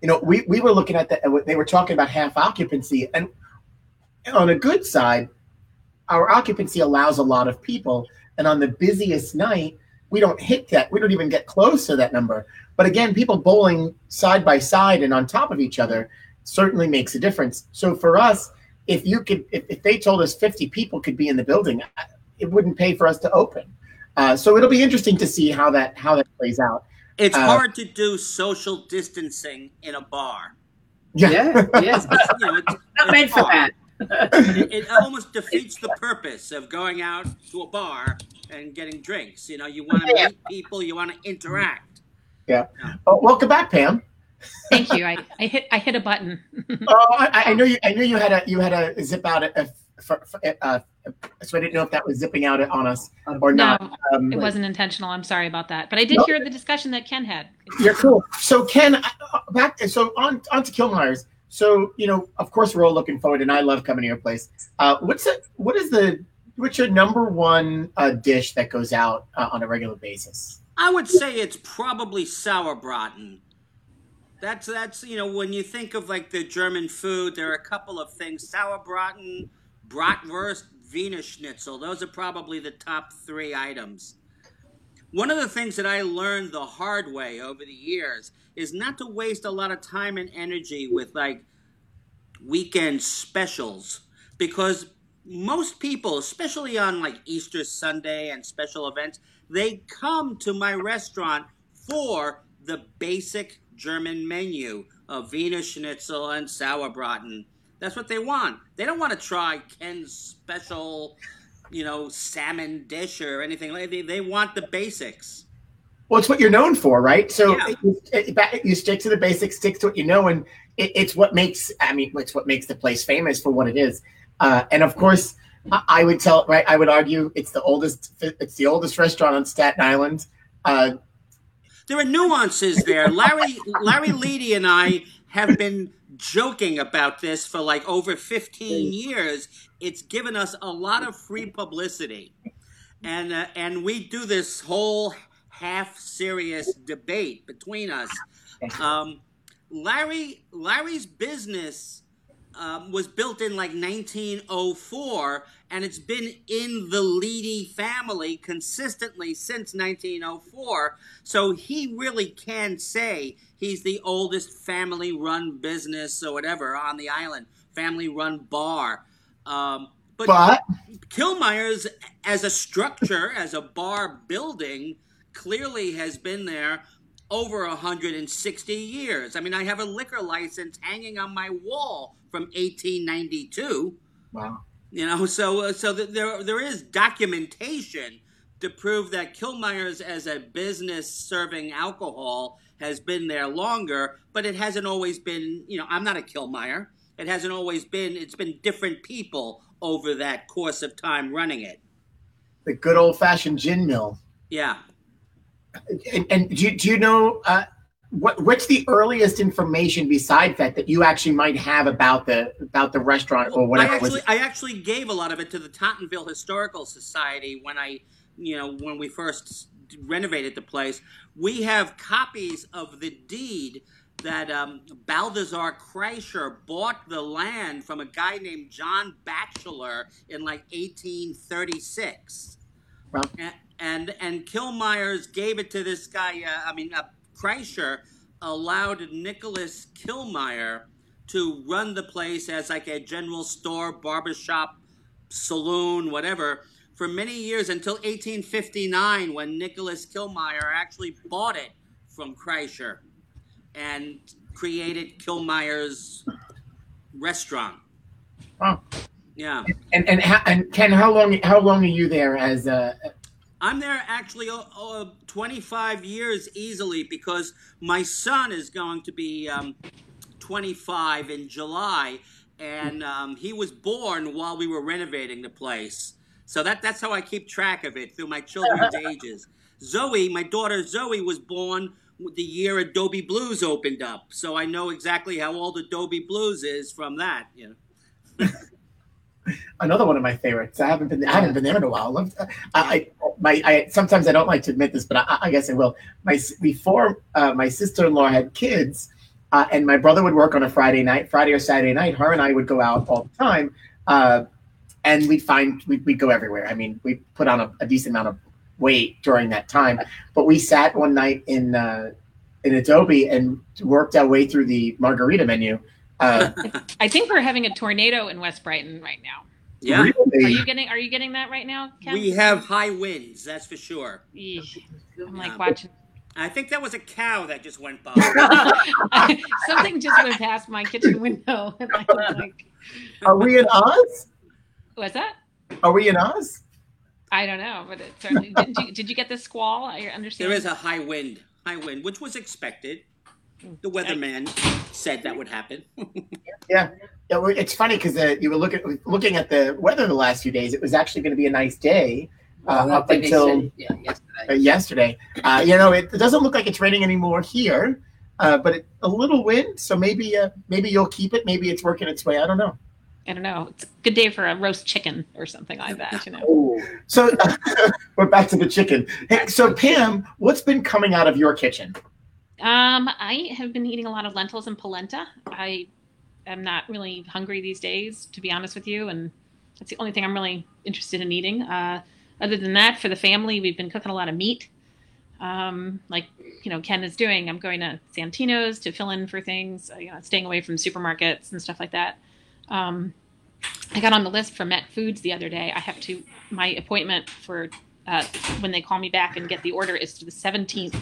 you know, we, we were looking at that. They were talking about half occupancy, and on a good side, our occupancy allows a lot of people. And on the busiest night, we don't hit that. We don't even get close to that number. But again, people bowling side by side and on top of each other certainly makes a difference. So for us, if you could, if, if they told us 50 people could be in the building, it wouldn't pay for us to open. Uh, so it'll be interesting to see how that how that plays out. It's Uh, hard to do social distancing in a bar. Yeah, yes. You know, it's, Not meant for that. It, it almost defeats the purpose of going out to a bar and getting drinks. You know, you want to Yeah. meet people, you want to interact. Yeah. Oh, welcome back, Pam. Thank you. I, I hit I hit a button. Oh, I, I knew you. I knew you had a you had a zip out. A, for, for, uh, so I didn't know if that was zipping out on us or no, not. Um, it wasn't intentional. I'm sorry about that. But I did Nope. hear the discussion that Ken had. You're cool. So Ken, uh, back. So on on to Kilmeyer's. So you know, of course, we're all looking forward, and I love coming to your place. Uh, what's it? What is the? What's your number one uh, dish that goes out uh, on a regular basis? I would say it's probably sauerbraten. That's that's you know when you think of like the German food, there are a couple of things: sauerbraten, bratwurst, Wiener Schnitzel. Those are probably the top three items. One of the things that I learned the hard way over the years is not to waste a lot of time and energy with like weekend specials because most people, especially on like Easter Sunday and special events, they come to my restaurant for the basic German menu of Wiener Schnitzel and Sauerbraten. That's what they want. They don't want to try Ken's special, you know, salmon dish or anything like they, they want the basics. Well, it's what you're known for, right? So Yeah. you, it- you stick to the basics, stick to what you know, and it, it's what makes. I mean, it's what makes the place famous for what it is. Uh, and of course, I, I would tell, right? I would argue it's the oldest. It's the oldest restaurant on Staten Island. Uh, There are nuances there. Larry Larry Leedy and I have been joking about this for like over 15 years. It's given us a lot of free publicity. And uh, and we do this whole half serious debate between us. Um, Larry Larry's business um, was built in like 1904, and it's been in the Leedy family consistently since 1904. So he really can say he's the oldest family-run business or whatever on the island, family-run bar. Um, but, but Kilmeyer's, as a structure, as a bar building, clearly has been there over 160 years. I mean, I have a liquor license hanging on my wall from 1892. wow, You know, so uh, so th- there there is documentation to prove that Kilmeyer's as a business serving alcohol has been there longer, but it hasn't always been. You know, I'm not a Kilmeyer. It hasn't always been. It's been different people over that course of time running it. the good old fashioned gin mill. Yeah. And, and do, you, do you know uh, what what's the earliest information besides that that you actually might have about the about the restaurant or whatever? I actually, I actually gave a lot of it to the Tottenville Historical Society when I, you know, when we first renovated the place. We have copies of the deed that um, Balthazar Kreischer bought the land from a guy named John Batchelor in like 1836. And and Kilmeyer's gave it to this guy. Uh, I mean, uh, Kreischer allowed Nicholas Kilmeyer to run the place as like a general store, barbershop, saloon, whatever, for many years until 1859 when Nicholas Kilmeyer actually bought it from Kreischer and created Kilmeyer's restaurant. Wow. Yeah. And and and Ken, how long how long are you there as a? I'm there actually uh, uh, 25 years easily because my son is going to be um, 25 in July, and um, he was born while we were renovating the place. So that that's how I keep track of it through my children's ages. Zoe, my daughter Zoe, was born the year Adobe Blues opened up, so I know exactly how old Adobe Blues is from that. You know. Another one of my favorites. I haven't been I haven't been there in a while. I, I my I sometimes I don't like to admit this, but I, I guess I will. My before uh, my sister in law had kids, uh, and my brother would work on a Friday night, Friday or Saturday night. Her and I would go out all the time, uh, and we'd find we'd, we'd, go everywhere. I mean, we put on a, a, decent amount of weight during that time, but we sat one night in uh, in Adobe and worked our way through the margarita menu uh, I think we're having a tornado in West Brighton right now. Yeah. Really? Are you getting Are you getting that right now? Ken? We have high winds. That's for sure. Eesh. I'm like watching. I think that was a cow that just went by. Something just went past my kitchen window, and I was like, "Are we in Oz?" What's that? Are we in Oz? I don't know, but it certainly did. You, did you get the squall? I understand. There is a high wind, high wind, which was expected the weatherman said that would happen. yeah. yeah, it's funny because uh, you were looking looking at the weather the last few days. It was actually going to be a nice day uh, up until yeah, yesterday. Uh, yesterday. Uh, you know, it, it, doesn't look like it's raining anymore here, uh, but it, a little wind. So maybe uh, maybe you'll keep it. Maybe it's working its way. I don't know. I don't know. It's a good day for a roast chicken or something like that. You know. so we're back to the chicken. Hey, so Pam, what's been coming out of your kitchen? Um, I have been eating a lot of lentils and polenta. I am not really hungry these days, to be honest with you, and that's the only thing I'm really interested in eating. Uh, other than that, for the family, we've been cooking a lot of meat. Um, like you know, Ken is doing. I'm going to Santino's to fill in for things. Uh, you know, staying away from supermarkets and stuff like that. Um, I got on the list for Met Foods the other day. I have to my appointment for uh, when they call me back and get the order is to the 17th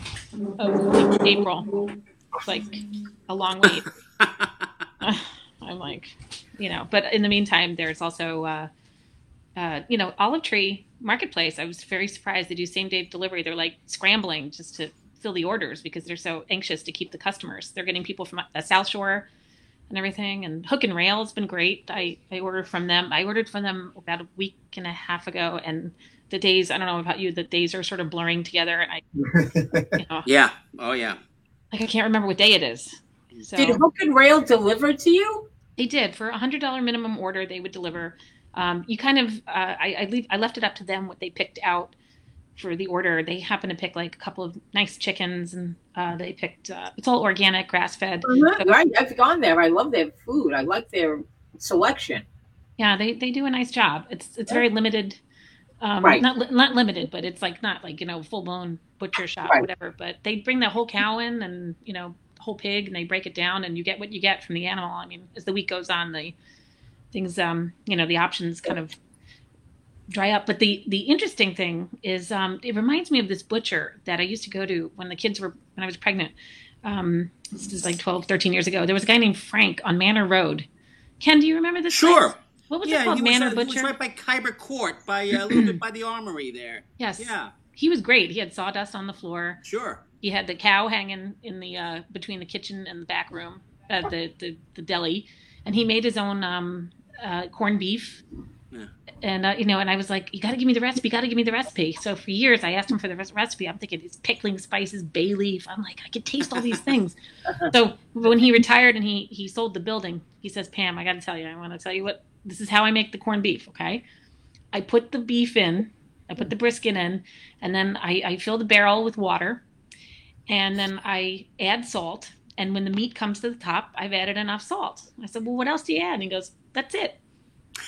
of April. It's like a long wait. I'm like, you know, but in the meantime, there's also, uh, uh, you know, Olive Tree Marketplace. I was very surprised they do same day delivery. They're like scrambling just to fill the orders because they're so anxious to keep the customers. They're getting people from the South Shore and everything. And Hook and Rail has been great. I, I ordered from them. I ordered from them about a week and a half ago, and the days i don't know about you the days are sort of blurring together and i you know, yeah. Oh yeah. Like i can't remember what day it is. So, did hook and rail deliver to you? They did. For a hundred dollar minimum order they would deliver. Um, you kind of uh, I, I leave i left it up to them what they picked out for the order. They happened to pick like a couple of nice chickens and uh, they picked uh, it's all organic grass fed uh-huh. so, right. I've gone there. I love their food. I like their selection. Yeah they, they do a nice job. It's it's very limited um, right. Not not limited, but it's like not like you know full blown butcher shop, right. whatever. But they bring the whole cow in and you know whole pig, and they break it down, and you get what you get from the animal. I mean, as the week goes on, the things um you know the options kind of dry up. But the the interesting thing is um it reminds me of this butcher that I used to go to when the kids were when I was pregnant. Um, this is like 12, 13 years ago. There was a guy named Frank on Manor Road. Ken, do you remember this? Sure. Place? What was yeah, it called? He Manor was, Butcher. He was right by Khyber Court, by uh, a little bit by the armory there. Yes. Yeah. He was great. He had sawdust on the floor. Sure. He had the cow hanging in the uh, between the kitchen and the back room, uh, the, the the deli, and he made his own um, uh, corned beef. Yeah. And uh, you know, and I was like, "You got to give me the recipe. You got to give me the recipe." So for years, I asked him for the recipe. I'm thinking it's pickling spices, bay leaf. I'm like, I could taste all these things. so when he retired and he he sold the building, he says, "Pam, I got to tell you, I want to tell you what this is how I make the corned beef, okay? I put the beef in, I put the brisket in, and then I, I fill the barrel with water, and then I add salt. And when the meat comes to the top, I've added enough salt. I said, Well, what else do you add? And he goes, That's it.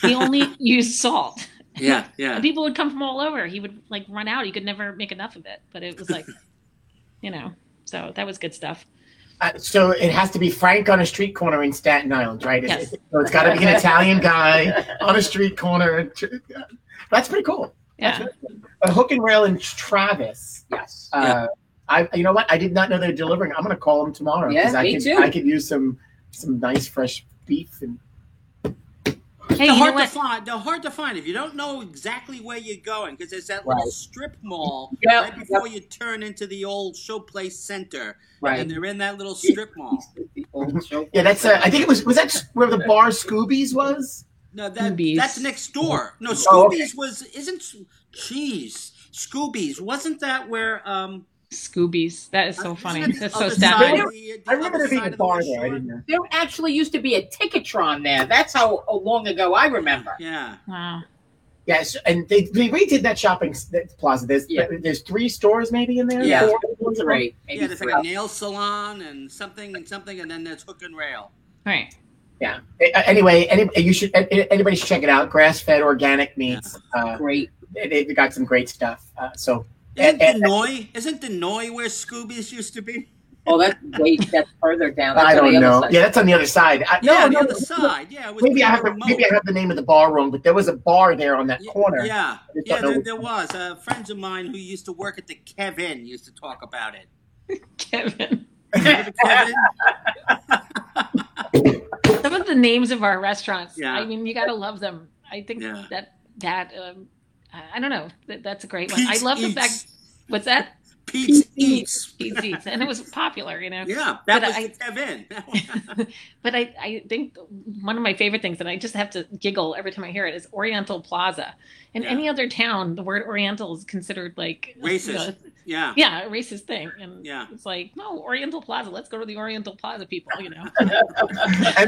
He only used salt. Yeah, yeah. And people would come from all over. He would like run out. He could never make enough of it. But it was like, you know, so that was good stuff. Uh, so it has to be Frank on a street corner in Staten Island, right? Yes. It, so it's got to be an Italian guy on a street corner. That's pretty cool. Yeah. A hook and rail in Travis. Yes. Uh, yeah. I, you know what? I did not know they're delivering. I'm going to call them tomorrow. Yeah, I me could, too. I could use some some nice fresh beef and Hey, they're hard to find. They're hard to find if you don't know exactly where you're going because there's that little strip mall Yep, right before you turn into the old Showplace Center, Right. and they're in that little strip mall. The old. Yeah, that's. Uh, I think it was. Was that where the bar Scoobies was? No, that Scoobies. that's next door. No, Oh, okay. Scoobies was isn't. Jeez, Scoobies wasn't that where? Um, Scoobies. That is so funny. That's so sad. side the- the I remember there being a of the there. I didn't know. There actually used to be a Ticketron there. That's how long ago I remember. Yeah, Wow. Yes, and they, they redid that shopping s- that plaza. There's Yeah. there's three stores maybe in there. Yeah. Four stores around? Maybe yeah. There's like a nail salon and something and something, and then there's Hook and Rail. Right. Yeah. A- Anyway, any, you should a- anybody should check it out. Grass fed organic meats. Uh, Great. they, they've got some great stuff. Uh, so Isn't And- and- Denoy? Isn't Denoy where Scoobies used to be? Oh, that's wait. That's further down. That's I don't know. side. Yeah, that's on the other side. I, Yeah, no, the no, other no, side. Yeah, Maybe I have kinda the, maybe I have the name of the bar wrong, but there was a bar there on that Y- corner. Yeah, yeah, there, there was. Uh, friends of mine who used to work at the Kevin used to talk about it. Kevin. Remember Kevin? Some of the names of our restaurants. Yeah. I mean, you gotta love them. I think Yeah. that that um, I don't know. That, that's a great one. I Pete's love the fact. What's that? Pete's Eats. Pete's Eats, and it was popular. You know. Yeah, that But was I- Kevin. but I, I think one of my favorite things, and I just have to giggle every time I hear it, is Oriental Plaza. In Yeah. any other town, the word Oriental is considered like Racist. you know, yeah, yeah, a racist thing. And Yeah. it's like, no, Oriental Plaza. Let's go to the Oriental Plaza, people. You know. and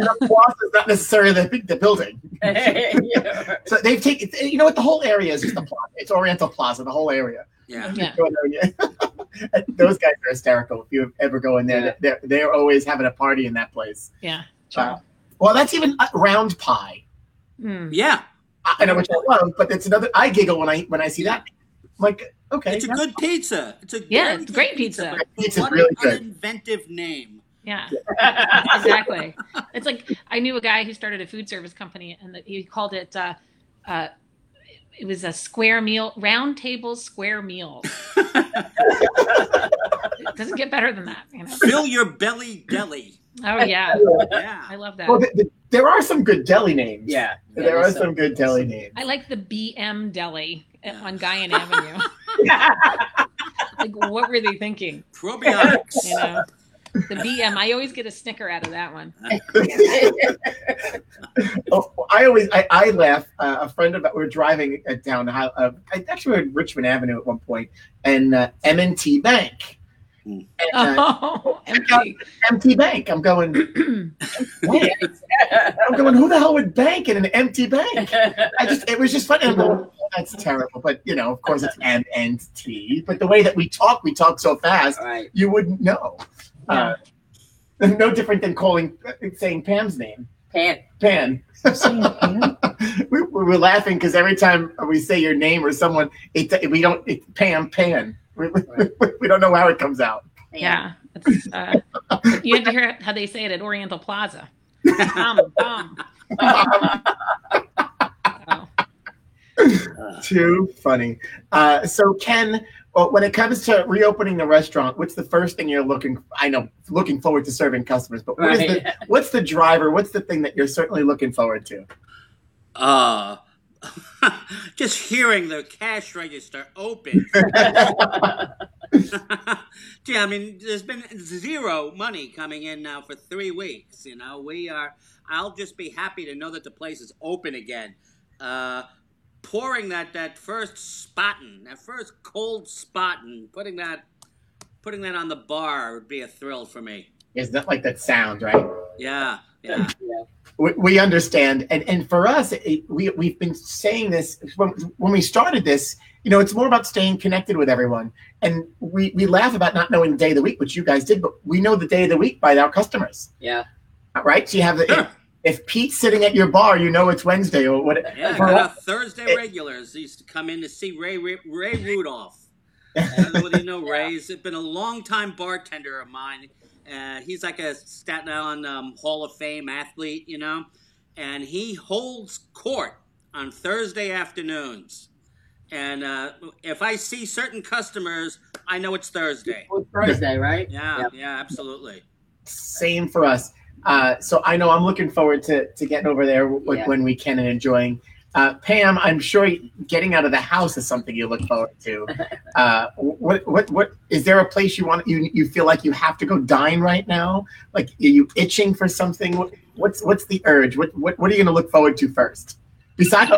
the plaza is not necessarily the, the building. Yeah. So they've taken. You know what? The whole area is just a plaza. It's Oriental Plaza. The whole area. yeah. Yeah. Go in there, yeah. Those guys are hysterical. If you ever go in there, Yeah. they're they're always having a party in that place. Yeah. Uh, well, that's even uh, round pie. Mm. Yeah, I know which I love, but it's another. I giggle when I when I see that. I'm like, okay, it's a that's good pizza. It's a Yeah, it's great pizza. but Pizza's what really an good. uninventive name. Yeah. exactly. It's like I knew a guy who started a food service company, and that he called it. Uh, uh, it was a square meal, round table square meal. It doesn't get better than that, you know. Fill your belly deli. Oh yeah, Yeah. I love that. Well, th th there are some good deli names. Yeah. there are some good deli names. I like the BM Deli Yeah. on Guyon Avenue. Like, what were they thinking? Probiotics. You know, the BM. I always get a snicker out of that one. oh, I always I, I laugh. Uh, a friend of we were driving uh, down High- uh, I actually we were at Richmond Avenue at one point, and uh, M&T Bank. And, uh, Oh, empty. empty bank. I'm going. I'm going. Who the hell would bank in an empty bank? I just it was just funny. I'm going, "Oh, that's terrible. But you know, of course, it's M and T. But the way that we talk, we talk so fast, All right. you wouldn't know. Uh, no different than calling saying Pam's name, Pan. Pan. we, we were laughing because every time we say your name or someone, it, we don't it, Pam Pan. We, we, we don't know how it comes out. Yeah. It's, uh, you had to hear how they say it at Oriental Plaza. Um, um. Too funny. Uh, so Ken, well, when it comes to reopening the restaurant, what's the first thing you're looking? I know looking forward to serving customers, but what Right. the what's the driver? What's the thing that you're certainly looking forward to? Uh, just hearing the cash register open. yeah, I mean, there's been zero money coming in now for three weeks. You know, we are. I'll just be happy to know that the place is open again. Uh, pouring that that first Spaten, that first cold Spaten, putting that putting that on the bar would be a thrill for me. Is that like that sound right? Yeah, yeah. Yeah. We, we understand, and and for us, it, we we've been saying this when, when we started this. You know, it's more about staying connected with everyone, and we we laugh about not knowing the day of the week, which you guys did, but we know the day of the week by our customers, Yeah. right? So you have the. Sure. If Pete's sitting at your bar, you know it's Wednesday or what. Yeah, for got us- our Thursday regulars They used to come in to see Ray Ray, Ray Rudolph. I don't know whether you know Ray. He's been a longtime bartender of mine. Uh, he's like a Staten Island um, Hall of Fame athlete, you know, and he holds court on Thursday afternoons. And uh, if I see certain customers, I know it's Thursday. Well, Thursday, right? Yeah, Yep. yeah, absolutely. Same for us. Uh, so I know I'm looking forward to to getting over there w- Yeah. when we can and enjoying. Uh, Pam, I'm sure getting out of the house is something you look forward to. Uh, what what what is there a place you want you you feel like you have to go dine right now? Like are you itching for something? What's what's the urge? What what what are you going to look forward to first? Besides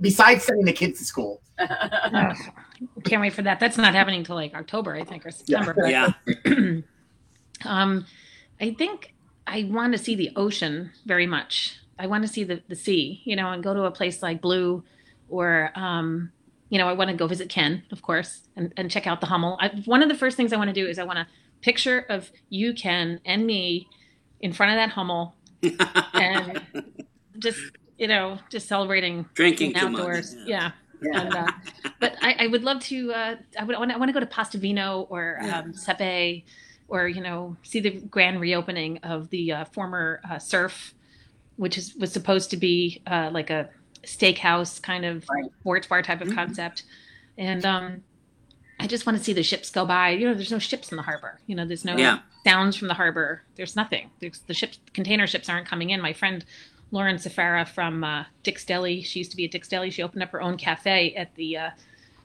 besides sending the kids to school. Ugh, can't wait for that. That's not happening till like October, I think, or September. Yeah. um, I think I want to see the ocean very much. I want to see the, the sea, you know, and go to a place like Blue or, um, you know, I want to go visit Ken, of course, and, and check out the Hummel. I, one of the first things I want to do is I want a picture of you, Ken, and me in front of that Hummel and just, you know, just celebrating Drinking being too much. outdoors. Yeah. Yeah. And, uh, but I, I would love to. Uh, I would. I want, I want to go to Pastavino or Yeah. um, Sepe, or you know, see the grand reopening of the uh, former uh, Surf, which is was supposed to be uh, like a steakhouse kind of Right. sports bar type of Mhm. concept, and um, I just want to see the ships go by. You know, there's no ships in the harbor. You know, there's no Yeah. sounds from the harbor. There's nothing. There's, the ships, container ships aren't coming in. My friend Lauren Safara from uh, Dick's Deli, she used to be at Dick's Deli. She opened up her own cafe at the uh,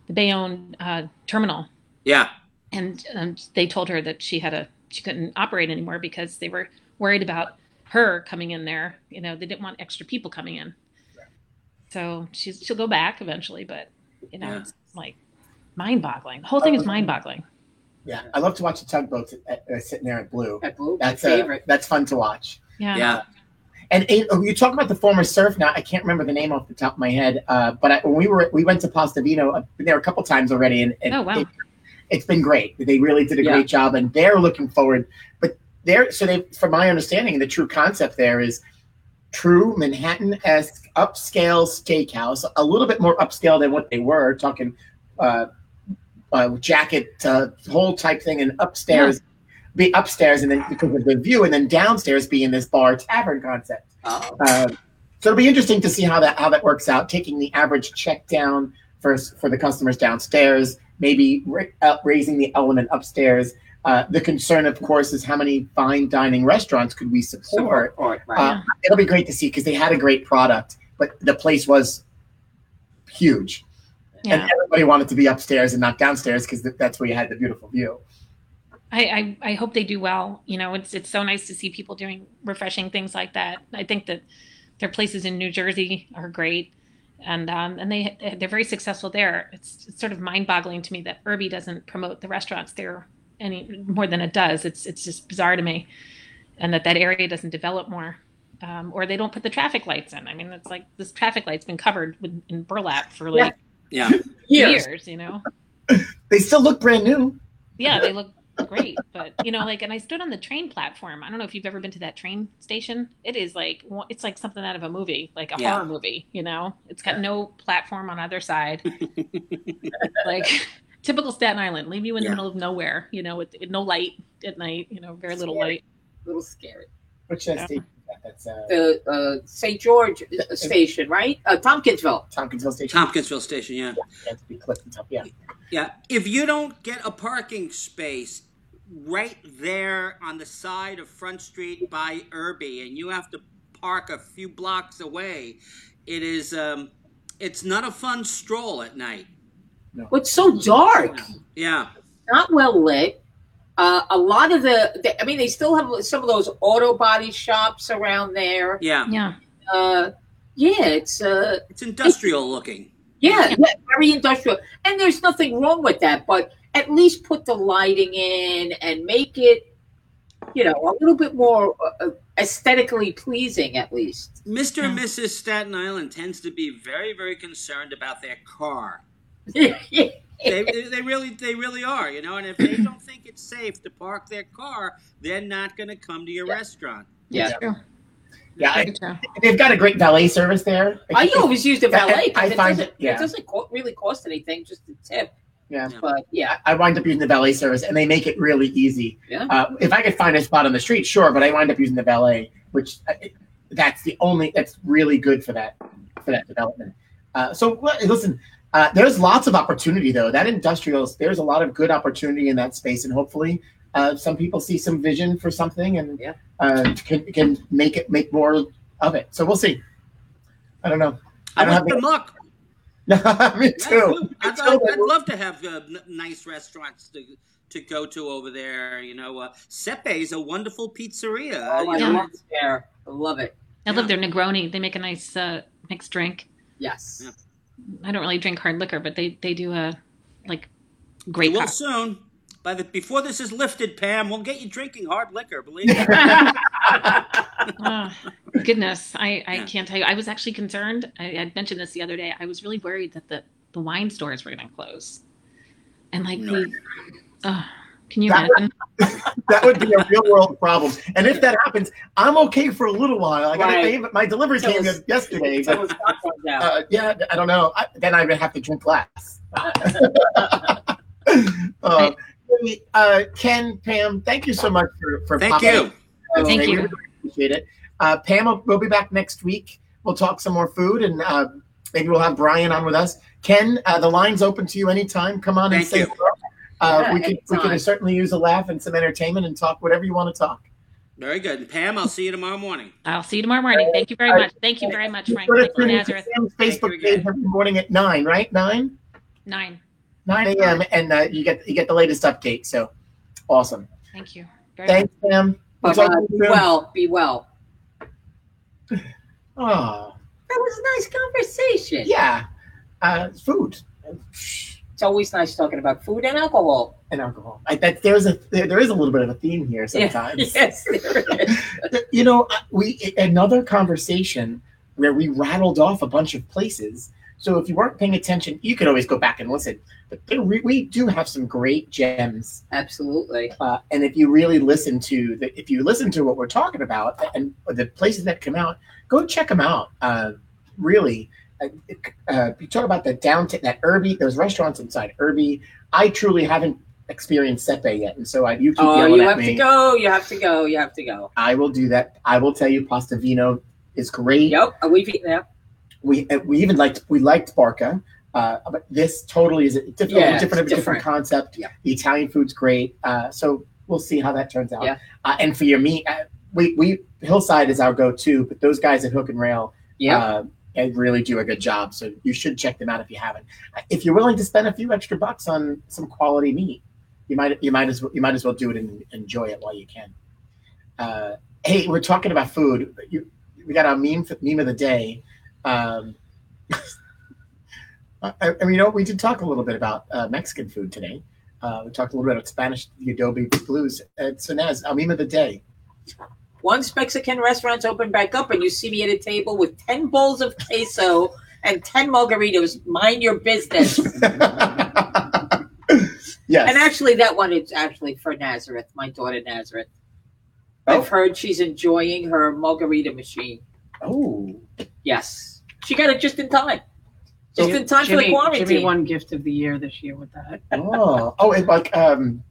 the Bayonne uh, terminal, Yeah. And um, they told her that she had a she couldn't operate anymore because they were worried about her coming in there. You know, they didn't want extra people coming in. So she's she'll go back eventually, but you know, Yeah. it's like mind-boggling. The whole thing is mind-boggling. Yeah, I love to watch the tugboats at, at, sitting there at Blue. At Blue, That's my uh, favorite. that's fun to watch. Yeah. Yeah. And it, oh, you talk about the former surf now. I can't remember the name off the top of my head. Uh, but I, when we were we went to Pastavino, I've been there a couple times already, and, and Oh, wow. it, has been great. They really did a Yeah. great job, and they're looking forward. But they're so they, from my understanding, the true concept there is true Manhattan esque upscale steakhouse, a little bit more upscale than what they were. Talking uh, uh, jacket uh, whole type thing, and upstairs. Be upstairs and then because of the view, and then downstairs being this bar tavern concept. Oh, Uh, so it'll be interesting to see how that how that works out. Taking the average check down for for the customers downstairs, maybe uh, raising the element upstairs. Uh, the concern, of course, is how many fine dining restaurants could we support? support, right. Uh, it'll be great to see because they had a great product, but the place was huge, Yeah. and everybody wanted to be upstairs and not downstairs because that's where you had the beautiful view. I, I, I hope they do well. You know, it's it's so nice to see people doing refreshing things like that. I think that their places in New Jersey are great, and um, and they they're very successful there. It's, it's sort of mind boggling to me that Urby doesn't promote the restaurants there any more than it does. It's it's just bizarre to me, and that that area doesn't develop more, um, or they don't put the traffic lights in. I mean, it's like this traffic light's been covered with, in burlap for like Yeah. Years. years. You know. They still look brand new. yeah, they look great. But you know, like, and I stood on the train platform. I don't know if you've ever been to that train station. It is like it's like something out of a movie, like a Yeah. horror movie. You know, it's got no platform on either side. like typical Staten Island, leave you in Yeah. the middle of nowhere. You know, with, with no light at night. You know, very little Scary. light. A little scary. Which uh, Yeah. Station is that? That's uh, The uh, St. George station, right? Uh, Tompkinsville. Tompkinsville Station. Tompkinsville Station, yeah. Yeah, to be clipped and top. Yeah. Yeah. If you don't get a parking space right there on the side of Front Street by Urby and you have to park a few blocks away, it is um it's not a fun stroll at night. Well, it's so dark. Yeah. not well lit. Uh, a lot of the, the, I mean, they still have some of those auto body shops around there. Yeah. Yeah, Uh, yeah, it's uh, It's industrial looking. yeah, yeah, very industrial, and there's nothing wrong with that. But at least put the lighting in and make it, you know, a little bit more uh, uh, aesthetically pleasing. At least, Mr. and Mrs. Staten Island tends to be very, very concerned about their car. yeah, They, they really they really are, you know, and if they don't think it's safe to park their car, they're not going to come to your restaurant. yeah. That's true. Yeah, I, true. they've got a great valet service there. I always use the valet. 'cause I it find doesn't, it- yeah. it doesn't co- really cost anything, just a tip. Yeah. But yeah, I wind up using the valet service, and they make it really easy. Yeah. Uh, if I could find a spot on the street, sure, but I wind up using the valet, which uh, it- that's the only that's really good for that for that development. Uh, so listen, uh, there's lots of opportunity though. That industrial, there's a lot of good opportunity in that space, and hopefully, uh, some people see some vision for something, and Yeah. uh, can can make it make more of it. So we'll see. I don't know. I, I don't wish have them luck. Me too. I'd, I'd, I'd love to have uh, n- nice restaurants to to go to over there. You know, uh, Sepe is a wonderful pizzeria. Oh, I. Yeah. love it there. I love it. I love their Negroni. They make a nice uh, mixed drink. Yes. I don't really drink hard liquor, but they they do a like great. Well, soon. By the before this is lifted, Pam, we'll get you drinking hard liquor. Believe me. Oh, goodness, I, I Yeah. can't tell you. I was actually concerned. I had mentioned this the other day. I was really worried that the, the wine stores were going to close. And like the, oh, can you That- imagine? that would be a real world problem. And if that happens, I'm okay for a little while. I got Right. my delivery Till came it's- yesterday, So but it's not going down. uh, yeah, I don't know. I, then I would have to drink less. uh, uh, Ken, Pam, thank you so much for for Thank popping you. in. Uh, Thank we you. really appreciate it. Uh, Pam, will- we'll be back next week. We'll talk some more food, and uh, maybe we'll have Brian on with us. Ken, uh, the line's open to you anytime. Come on and say you. hello. Uh, Yeah, we could we anytime. could certainly use a laugh and some entertainment and talk whatever you want to talk. Very good. And Pam, I'll see you tomorrow morning. I'll see you tomorrow morning. Thank you very Uh, much. Thank you very much, Frank. Go Thank you, Nazareth. Sam's Thank Facebook you again. page every morning at nine, right? Nine, Nine. nine a.m. and uh, you get you get the latest update. So awesome. Thank you. Very much. Thanks, Pam. We'll Bye-bye. talk to you Be soon. well. Be well. Oh, That was a nice conversation. yeah. Uh, food It's always nice talking about food and alcohol. and alcohol. I, that there's a there, there is a little bit of a theme here sometimes. yes, there is. you know, we another conversation where we rattled off a bunch of places. So if you weren't paying attention, you could always go back and listen. But we do have some great gems, Absolutely. uh, and if you really listen to the, if you listen to what we're talking about and the places that come out, go check them out. Uh, really, uh, uh, you talk about the downtown that Urby, those restaurants inside Urby. I truly haven't experienced Sepe yet, and so I, you keep Oh, yelling you at have to go. You have to go. You have to go. I will do that. I will tell you, Pasta Vino is great. Yep. We've eaten that. We uh, we even liked we liked Barca, uh, but this totally is a different, Yeah, different, different different. concept. Yeah. The Italian food's great, uh, so we'll see how that turns out. Yeah. Uh, and for your meat, uh, we we Hillside is our go-to, but those guys at Hook and Rail, Yeah. They really do a good job. So you should check them out if you haven't. If you're willing to spend a few extra bucks on some quality meat, you might you might as well you might as well do it and enjoy it while you can. Uh, hey, we're talking about food. You, we got our meme meme of the day. Um, I, I mean, you know, we did talk a little bit about uh, Mexican food today. Uh, we talked a little bit about Spanish, the adobe blues. Uh, so, Naz, our meme of the day. Once Mexican restaurants open back up and you see me at a table with 10 bowls of queso and 10 margaritas, mind your business. yes. And actually, that one is actually for Nazareth, my daughter Nazareth. Oh. I've heard she's enjoying her margarita machine. oh, Yes. She got it just in time. Just Jimmy- in time for the quarantine. Jimmy won gift of the year this year with that. oh, oh, it, like um,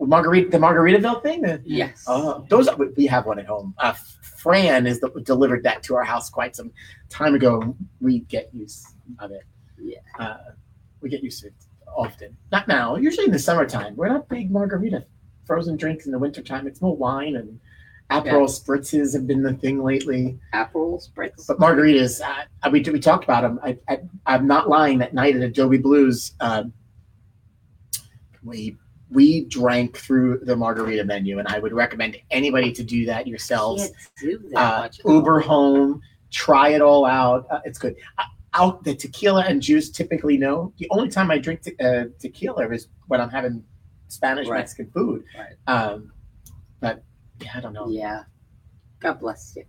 margarita, the Margaritaville thing. The- Yes. Oh, those we have one at home. Uh, Fran is the, delivered that to our house quite some time ago. We get use of it. Yeah. uh, we get used to it often. Not now. Usually in the summertime. We're not big margarita frozen drinks in the wintertime. It's more wine and Aperol spritzes have been the thing lately. Aperol spritz. But margaritas, uh, we we talked about them. I, I I'm not lying. That night at Adobe Blues, um, we we drank through the margarita menu, and I would recommend anybody to do that yourselves. Do that Uh. Uber home, try it all out. Uh, it's good. Uh, out the tequila and juice typically no. The only time I drink te- uh, tequila is when I'm having Spanish Right. Mexican food. Right. Um, but yeah, I don't know. Yeah. God bless you.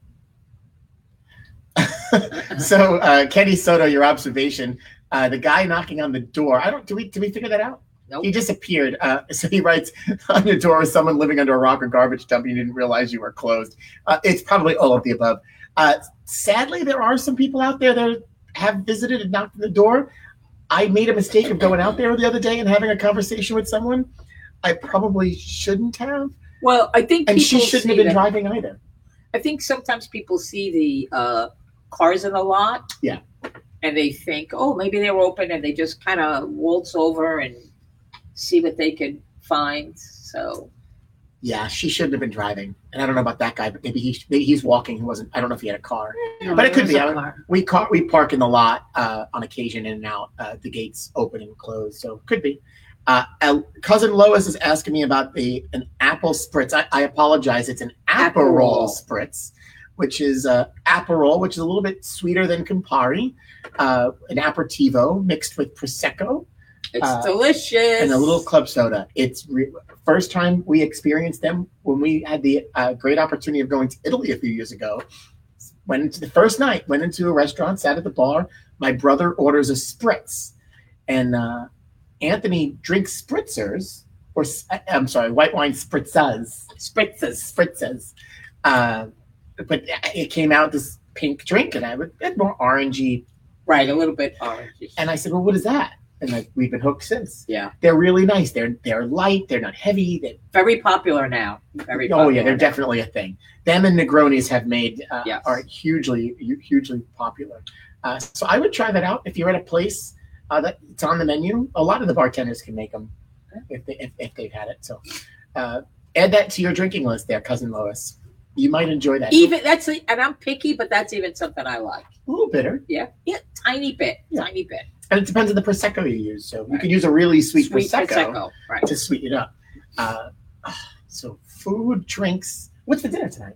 so uh, Kenny Soto, your observation, uh, the guy knocking on the door. I don't. Do we? Did we figure that out? Nope. He disappeared. Uh, so he writes on your door, "Someone living under a rock or garbage dump. You didn't realize you were closed." Uh, it's probably all of the above. Uh, sadly, there are some people out there that have visited and knocked on the door. I made a mistake of going out there the other day and having a conversation with someone. I probably shouldn't have, Well, I think and she shouldn't have been that- driving either. I think sometimes people see the uh, cars in the lot. Yeah. And they think, oh, maybe they're open, and they just kind of waltz over and see what they could find. So Yeah, she shouldn't have been driving. And I don't know about that guy, but maybe he maybe he's walking. He wasn't. I don't know if he had a car. No, But it could be. car. We car we park in the lot uh, on occasion in and out. Uh, the gates open and close, so could be. Uh, cousin Lois is asking me about the an apple spritz. I, I apologize. It's an Aperol Aperol. spritz, which is uh, Aperol, which is a little bit sweeter than Campari, uh, an aperitivo mixed with prosecco It's Uh, delicious. and a little club soda. It's re- first time we experienced them when we had the uh, great opportunity of going to Italy a few years ago. Went into the first night, went into a restaurant, sat at the bar. My brother orders a spritz, and uh, Anthony drinks spritzers, or I'm sorry, white wine spritzas, spritzes. spritzes. Uh, but it came out this pink drink, and I was more orangey. Right, a little bit orange. And I said, "Well, what is that?" And like, we've been hooked since. Yeah. they're really nice. They're they're light. They're not heavy. They're Very popular now. Very popular. oh yeah, they're definitely a thing. Them and Negronis have made uh, Yes. are hugely hugely popular. Uh, so I would try that out if you're at a place uh, that it's on the menu. A lot of the bartenders can make them if they if, if they've had it. So uh, add that to your drinking list, there, cousin Lois. You might enjoy that. Even that's and I'm picky, but that's even something I like. a little bitter, Yeah, yeah, tiny bit, Yeah. tiny bit. And it depends on the prosecco you use. So you can use a really sweet, prosecco, right? to sweeten it up. Uh, so food, drinks. What's for dinner tonight?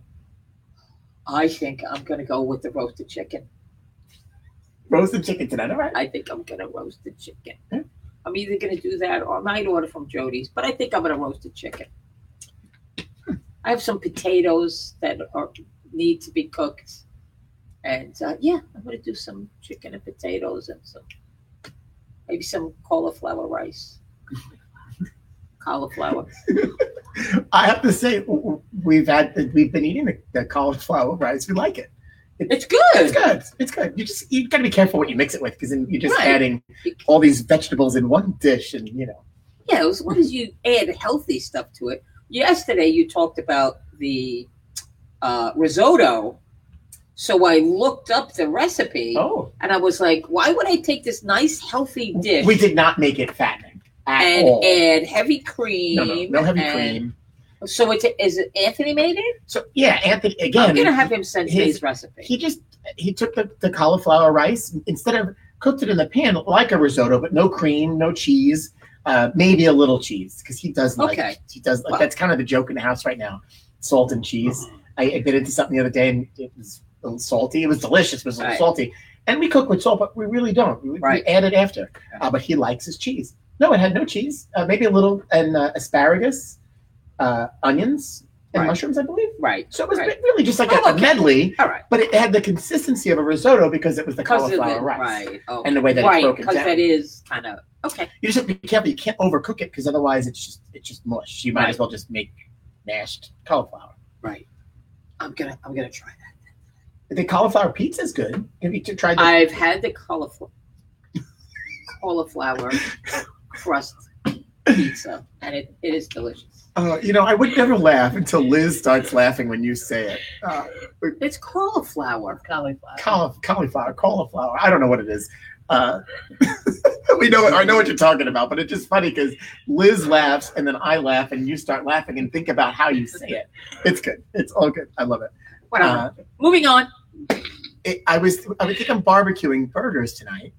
I think I'm gonna go with the roasted chicken. Roasted chicken tonight. All right. I think I'm gonna roast the chicken. Yeah. I'm either gonna do that or I might order from Jody's, but I think I'm gonna roast the chicken. I have some potatoes that are need to be cooked, and uh, yeah, I'm gonna do some chicken and potatoes and some maybe some cauliflower rice. Cauliflower. I have to say, we've had we've been eating the, the cauliflower rice. We like it. It's It's good. It's good. It's good. You just you got to be careful what you mix it with because then you're just Right. adding all these vegetables in one dish, and you know. Yeah, as long as you add healthy stuff to it. Yesterday you talked about the uh, risotto, so I looked up the recipe Oh, and I was like, why would I take this nice healthy dish we did not make it fattening at and all. add heavy cream? no, no, no heavy and- cream. So it's is it Anthony made it? So yeah, Anthony again. I'm gonna have him send his- his recipe. he just he took the, the cauliflower rice instead of cooked it in the pan like a risotto, but no cream, no cheese, uh, maybe a little cheese because he does like Okay. he does like Well- that's kind of the joke in the house right now, salt and cheese. I, I bit into something the other day and it was salty. It was delicious, but it was a little Right. salty. And we cook with salt, but we really don't. We, we add it after. Uh, but he likes his cheese. No, it had no cheese. Uh, maybe a little and uh, asparagus, uh, onions, and Right. mushrooms, I believe. Right. So it was right. really just like Oh, a, a okay. medley. All right. But it had the consistency of a risotto because it was the cauliflower it, rice right. Oh. and the way that it's right, broken because that is kind of okay. you just have to be careful. You can't overcook it because otherwise it's just it's just mush. You might Right. as well just make mashed cauliflower. Right. I'm gonna I'm gonna try that. The cauliflower pizza is good. Have you tried that? I've had the cauliflower cauliflower crust pizza, and it, it is delicious. Uh, you know, I would never laugh until Liz starts laughing when you say it. Uh, It's cauliflower. Cauliflower. cauli- cauliflower, cauliflower. I don't know what it is. Uh, we know. I know what you're talking about, but it's just funny because Liz laughs and then I laugh and you start laughing and think about how you say it. It's good. It's all good. I love it. Whatever. Uh, Moving on. It, I was I would think I'm barbecuing burgers tonight.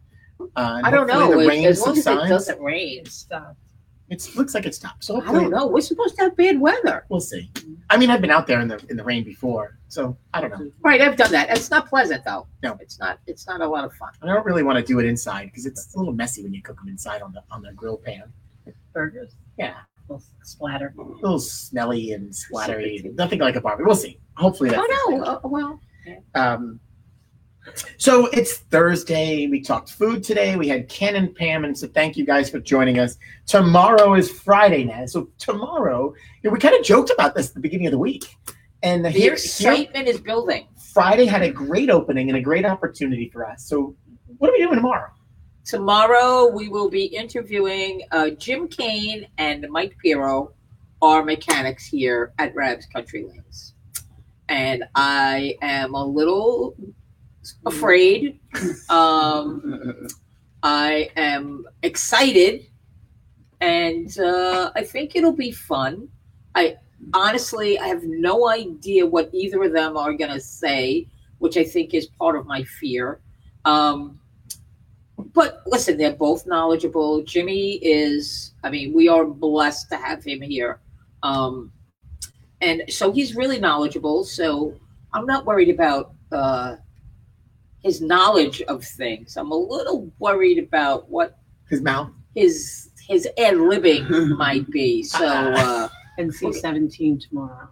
Uh, I don't know. The rain as long as it subsides. doesn't rain. Stop. It looks like it stopped. So I don't know. We're supposed to have bad weather. we'll see. I mean, I've been out there in the in the rain before, so I don't know. Right, I've done that. It's not pleasant though. No. It's not it's not a lot of fun. I don't really want to do it inside because it's a little messy when you cook them inside on the on the grill pan. Burgers. Yeah, Little splatter. a little smelly and splattery. Nothing like a barbecue. We'll see. Hopefully that's. Oh no. Uh, well, Um, so it's Thursday. We talked food today. We had Ken and Pam, and so thank you guys for joining us. Tomorrow is Friday now. So tomorrow, you know, we kind of joked about this at the beginning of the week, and the here, here excitement is building. Friday had a great opening and a great opportunity for us. So what are we doing tomorrow? Tomorrow we will be interviewing uh, Jim Kane and Mike Piero, our mechanics here at Rab's Country Lanes. And I am a little afraid. Um, I am excited, and uh, I think it'll be fun. I honestly, I have no idea what either of them are going to say, which I think is part of my fear. Um, but listen, they're both knowledgeable. Jimmy is, I mean, we are blessed to have him here. Um, and so he's really knowledgeable. So I'm not worried about uh, his knowledge of things. I'm a little worried about what His mouth. his his ad libbing might be. So uh, NC seventeen tomorrow.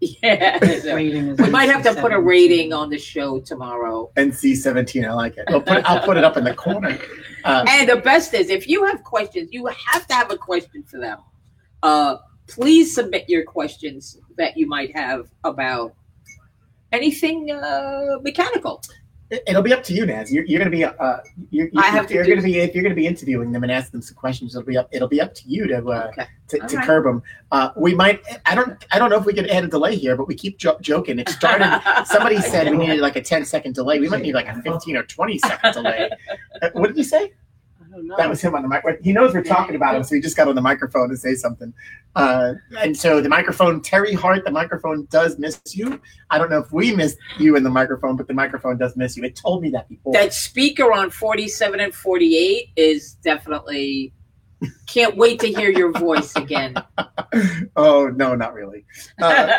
yeah, Rating is we might have to put a rating on the show tomorrow. NC seventeen. I like it. I'll put it, I'll put it up in the corner. Uh, And the best is, if you have questions, you have to have a question for them. Uh, please submit your questions that you might have about anything uh, mechanical. it- it'll be up to you, Naz. You're, you're going to be. Uh, you're, I have You're going to be. If you're going to be interviewing them and ask them some questions, it'll be up. It'll be up to you to uh, Okay. to, to right. curb them. Uh, we might. I don't. I don't know if we could add a delay here, but we keep jo- joking. It started. Somebody said we needed like a 10 second delay. We might need like a 15 or 20 second delay. Uh, what did you say? I don't know. That was him on the mic. He knows we're talking about him, so he just got on the microphone to say something. Uh, and so the microphone, Terry Hart, the microphone does miss you. I don't know if we missed you in the microphone, but the microphone does miss you. It told me that before. that speaker on 47 and 48 is definitely can't wait to hear your voice again. oh no, not really. Uh,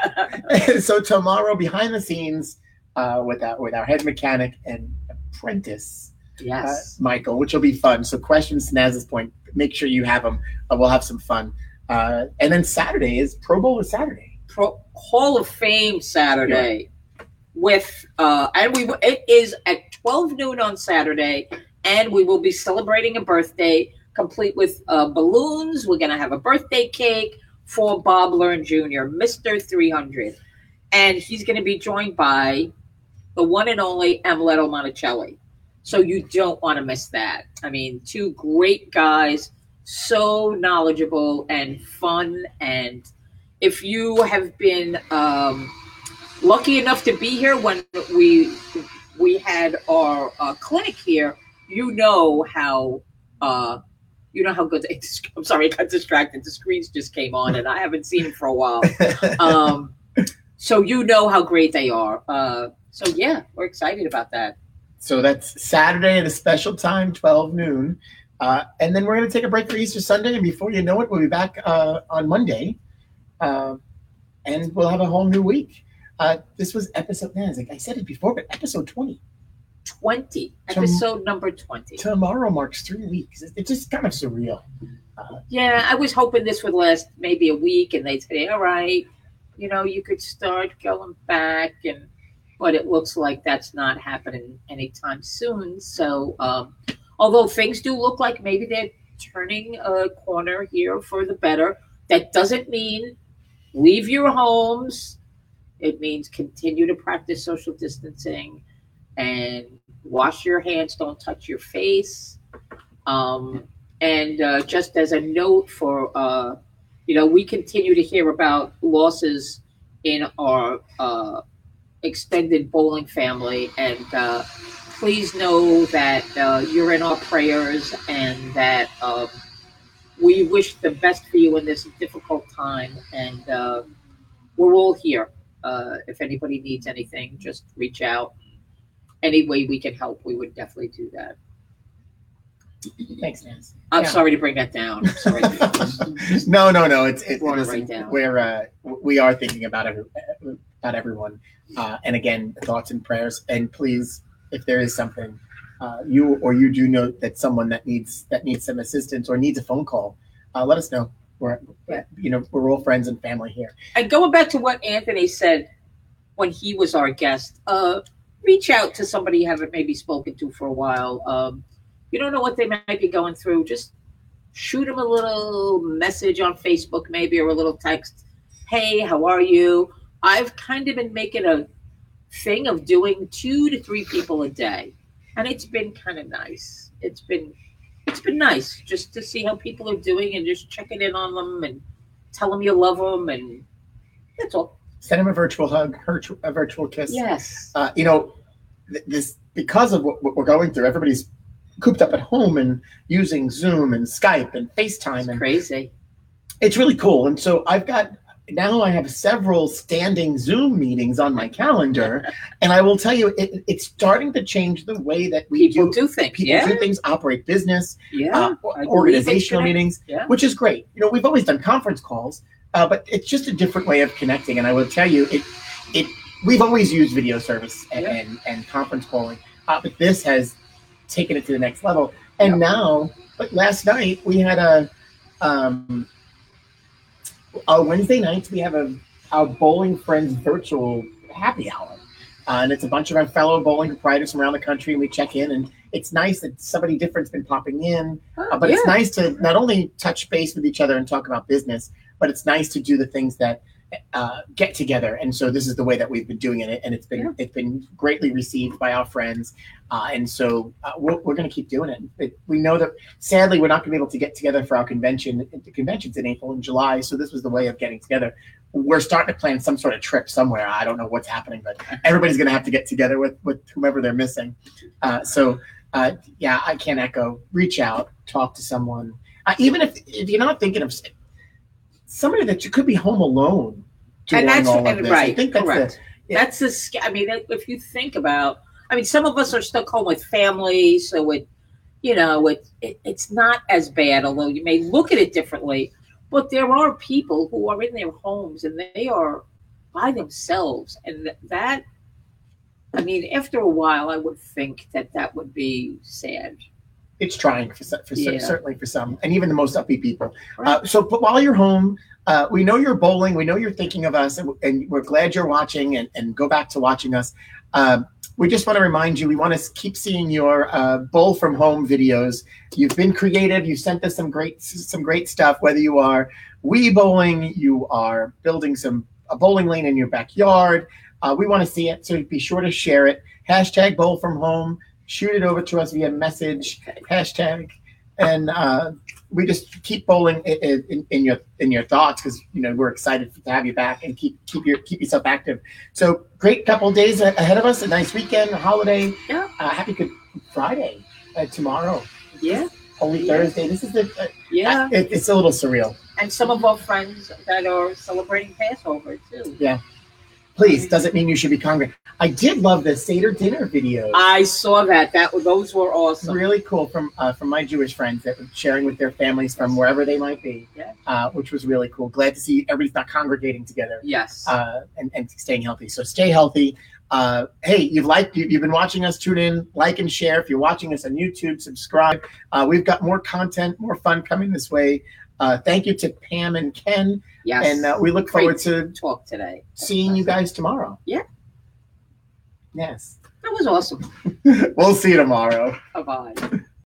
so tomorrow, behind the scenes, uh, with our with our head mechanic and apprentice. Uh, yes. Michael, which will be fun. So questions to Naz's point, make sure you have them. Uh, we'll have some fun. Uh, and then Saturday is Pro Bowl is Saturday. Pro, Hall of Fame Saturday with uh and we it is at 12 noon on Saturday and we will be celebrating a birthday complete with uh, balloons. We're gonna have a birthday cake for Bob Learn Jr., Mr. 300. And he's gonna be joined by the one and only Amleto Monacelli. So you don't want to miss that. I mean, two great guys, so knowledgeable and fun. And if you have been um, lucky enough to be here when we we had our uh, clinic here, you know how uh, you know how good. They, I'm sorry, I got distracted. The screens just came on, and I haven't seen them for a while. Um, so you know how great they are. Uh, so yeah, we're excited about that. So that's Saturday at a special time, 12 noon. Uh, and then we're going to take a break for Easter Sunday. And before you know it, we'll be back uh, on Monday. Uh, and we'll have a whole new week. Uh, this was episode, Naz, like I said it before, but episode 20. 20 Tom- episode number 20 Tomorrow marks three weeks. It's it's just kind of surreal. yeah i was hoping this would last maybe a week and they'd say all right you know you could start going back and but it looks like that's not happening anytime soon. So um, although things do look like maybe they're turning a corner here for the better that doesn't mean leave your homes. It means continue to practice social distancing and wash your hands. Don't touch your face. Um, and uh, just as a note for, uh, you know, we continue to hear about losses in our uh, extended bowling family. And uh, please know that uh, you're in our prayers and that um, we wish the best for you in this difficult time. And uh, we're all here. Uh, if anybody needs anything, just reach out. Any way we can help, we would definitely do that. Thanks, Naz. I'm Yeah. sorry to bring that down. I'm sorry. no, no, no. It's it, it listen, right down. we're uh, we are thinking about every about everyone, uh, and again, thoughts and prayers. And please, if there is something, uh, you or you do know that someone that needs that needs some assistance or needs a phone call, uh, let us know. We're you know we're all friends and family here. and going back to what Anthony said when he was our guest, uh, reach out to somebody you haven't maybe spoken to for a while. Um, you don't know what they might be going through. Just shoot them a little message on Facebook, maybe, or a little text. Hey, how are you? I've kind of been making a thing of doing two to three people a day, and it's been kind of nice. It's been it's been nice just to see how people are doing and just checking in on them and tell them you love them and that's all. Send them a virtual hug, a virtual kiss. Yes. uh, you know, this because of what, what we're going through. Everybody's cooped up at home and using Zoom and Skype and FaceTime, It's and crazy. it's really cool. And so I've got now I have several standing Zoom meetings on my calendar, and I will tell you, it, it's starting to change the way that we People do do things. people Yeah. do things, operate business, Yeah. uh, organizational meetings, Yeah. which is great. You know, we've always done conference calls, uh, but it's just a different way of connecting. And I will tell you, it it we've always used video service and Yeah. and, and conference calling, uh, but this has taken it to the next level. And now, but last night we had a um, a Wednesday nights we have a our bowling friends virtual happy hour. Uh, and it's a bunch of our fellow bowling proprietors from around the country, and we check in. And it's nice that somebody different's been popping in. Uh, but it's nice to not only touch base with each other and talk about business, but it's nice to do the things that uh, get together. And so this is the way that we've been doing it, and it's been Yeah. it's been greatly received by our friends. Uh, and so uh, we're, we're going to keep doing it. it. We know that sadly we're not going to be able to get together for our convention. The convention's in April and July, so this was the way of getting together. We're starting to plan some sort of trip somewhere. I don't know what's happening, but everybody's going to have to get together with with whomever they're missing. Uh, so uh, yeah, I can't echo. Reach out, talk to someone, uh, even if if you're not thinking of somebody that you could be home alone doing and that's all of this. right. I think that's correct. yeah. That's the. I mean, if you think about, I mean, some of us are stuck home with family, so it, you know, it, it it's not as bad. Although you may look at it differently, but there are people who are in their homes and they are by themselves, and that. I mean, after a while, I would think that that would be sad. It's trying for, for Yeah. certainly for some, and even the most upbeat people. Right. Uh, so, but while you're home, uh, we know you're bowling. We know you're thinking of us, and, and we're glad you're watching. And, and go back to watching us. Um, we just want to remind you, we want to keep seeing your uh, bowl from home videos. You've been creative. You sent us some great some great stuff. Whether you are Wii bowling, you are building some a bowling lane in your backyard. Uh, we want to see it, so be sure to share it. Hashtag bowl from home. Shoot it over to us via message. Hashtag, and uh, we just keep bowling in, in, in your in your thoughts because you know we're excited to have you back and keep keep your keep yourself active. So great couple of days ahead of us. A nice weekend, holiday. Yeah. Uh, happy Good Friday uh, tomorrow. Yeah, Holy Yeah. Thursday. This is the. Uh, yeah. it, it's a little surreal. And some of our friends that are celebrating Passover too. Please, doesn't mean you should be congregant. I did love the Seder dinner videos. I saw that. That those were awesome. really cool from uh, from my Jewish friends that were sharing with their families from wherever they might be, Yeah. uh, which was really cool. Glad to see everybody's not congregating together Yes. uh, and, and staying healthy. So stay healthy. Uh, hey, you've liked you, you've been watching us. Tune in, like and share. If you're watching us on YouTube, subscribe. Uh, we've got more content, more fun coming this way. Uh, thank you to Pam and Ken, yes. and uh, we look forward to talk today. seeing you guys tomorrow. Yeah. Yes. That was awesome. we'll see you tomorrow. Bye bye.